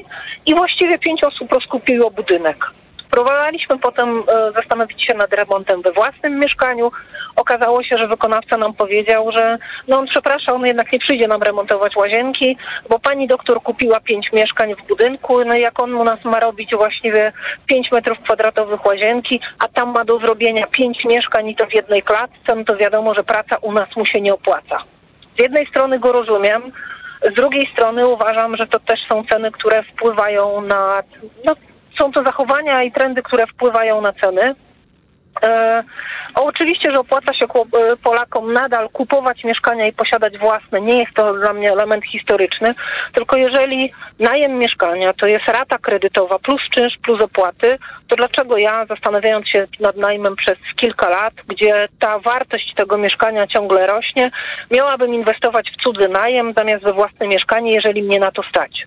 i właściwie pięć osób rozkupiło budynek. Próbowaliśmy potem e, zastanowić się nad remontem we własnym mieszkaniu. Okazało się, że wykonawca nam powiedział, że no on przepraszam, on jednak nie przyjdzie nam remontować łazienki, bo pani doktor kupiła pięć mieszkań w budynku, no jak on u nas ma robić właściwie pięć metrów kwadratowych łazienki, a tam ma do zrobienia pięć mieszkań i to w jednej klatce, no to wiadomo, że praca u nas mu się nie opłaca. Z jednej strony go rozumiem, z drugiej strony uważam, że to też są ceny, które wpływają na. No, są to zachowania i trendy, które wpływają na ceny. E, oczywiście, że opłaca się e, Polakom nadal kupować mieszkania i posiadać własne. Nie jest to dla mnie element historyczny, tylko jeżeli najem mieszkania to jest rata kredytowa plus czynsz plus opłaty, to dlaczego ja zastanawiając się nad najmem przez kilka lat, gdzie ta wartość tego mieszkania ciągle rośnie, miałabym inwestować w cudzy najem zamiast we własne mieszkanie, jeżeli mnie na to stać.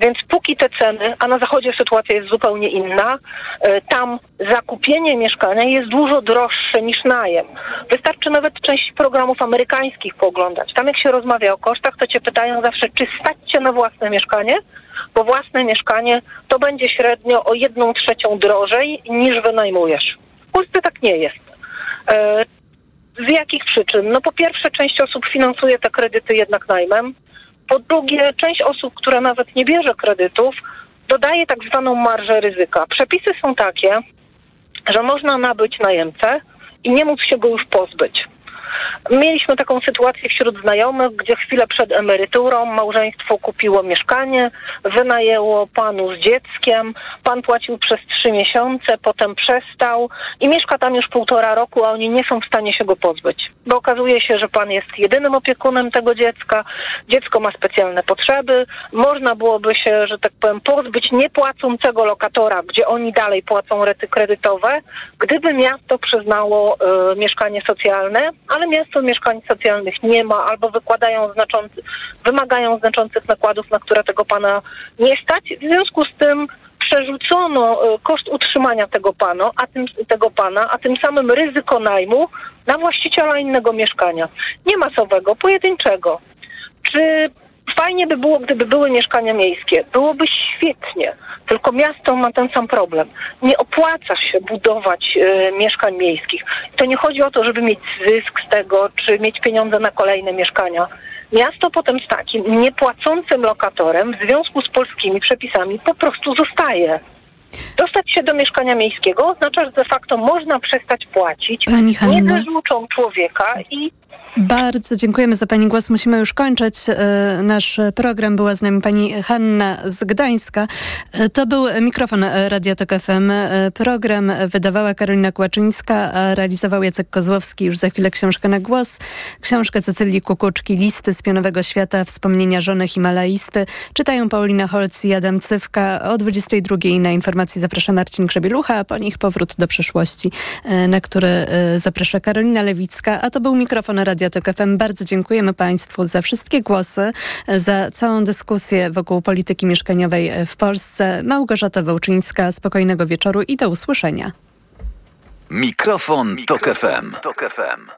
Więc póki te ceny, a na zachodzie sytuacja jest zupełnie inna, e, tam zakupienie mieszkania jest dużo droższe niż najem. Wystarczy nawet część programów amerykańskich pooglądać. Tam jak się rozmawia o kosztach, to cię pytają zawsze, czy stać cię na własne mieszkanie? Bo własne mieszkanie to będzie średnio o jedną trzecią drożej niż wynajmujesz. W Polsce tak nie jest. E, z jakich przyczyn? No po pierwsze, część osób finansuje te kredyty jednak najmem. Po drugie, część osób, która nawet nie bierze kredytów, dodaje tak zwaną marżę ryzyka. Przepisy są takie, że można nabyć najemcę i nie móc się go już pozbyć. Mieliśmy taką sytuację wśród znajomych, gdzie chwilę przed emeryturą małżeństwo kupiło mieszkanie, wynajęło panu z dzieckiem, pan płacił przez trzy miesiące, potem przestał i mieszka tam już półtora roku, a oni nie są w stanie się go pozbyć. Bo okazuje się, że pan jest jedynym opiekunem tego dziecka, dziecko ma specjalne potrzeby, można byłoby się, że tak powiem, pozbyć niepłacącego lokatora, gdzie oni dalej płacą rety kredytowe, gdyby miasto przyznało e, mieszkanie socjalne, ale miasto mieszkań socjalnych nie ma albo wykładają znaczący, wymagają znaczących nakładów, na które tego pana nie stać. W związku z tym przerzucono e, koszt utrzymania tego pana, a tym, tego pana, a tym samym ryzyko najmu na właściciela innego mieszkania. Nie masowego, pojedynczego. Czy fajnie by było, gdyby były mieszkania miejskie? Byłoby świetnie, tylko miasto ma ten sam problem. Nie opłaca się budować e, mieszkań miejskich. To nie chodzi o to, żeby mieć zysk z tego, czy mieć pieniądze na kolejne mieszkania. Miasto potem z takim niepłacącym lokatorem w związku z polskimi przepisami po prostu zostaje. Dostać się do mieszkania miejskiego oznacza, że de facto można przestać płacić, Pani nie wyrzucą człowieka i Bardzo dziękujemy za Pani głos. Musimy już kończyć e, nasz program. Była z nami Pani Hanna z Gdańska. E, To był mikrofon Radia FM. E, Program wydawała Karolina Kłaczyńska, a realizował Jacek Kozłowski. Już za chwilę książkę na głos. Książkę Cecylii Kukuczki, Listy z Pionowego Świata, Wspomnienia żony Himalaisty. Czytają Paulina Holc i Adam Cywka. O 22 na informacji zaprasza Marcin Grzebielucha, a po nich powrót do przeszłości, na który zaprasza Karolina Lewicka. A to był mikrofon Radia Tok FM. Bardzo dziękujemy Państwu za wszystkie głosy, za całą dyskusję wokół polityki mieszkaniowej w Polsce. Małgorzata Wołczyńska, spokojnego wieczoru i do usłyszenia. Mikrofon, Tok FM.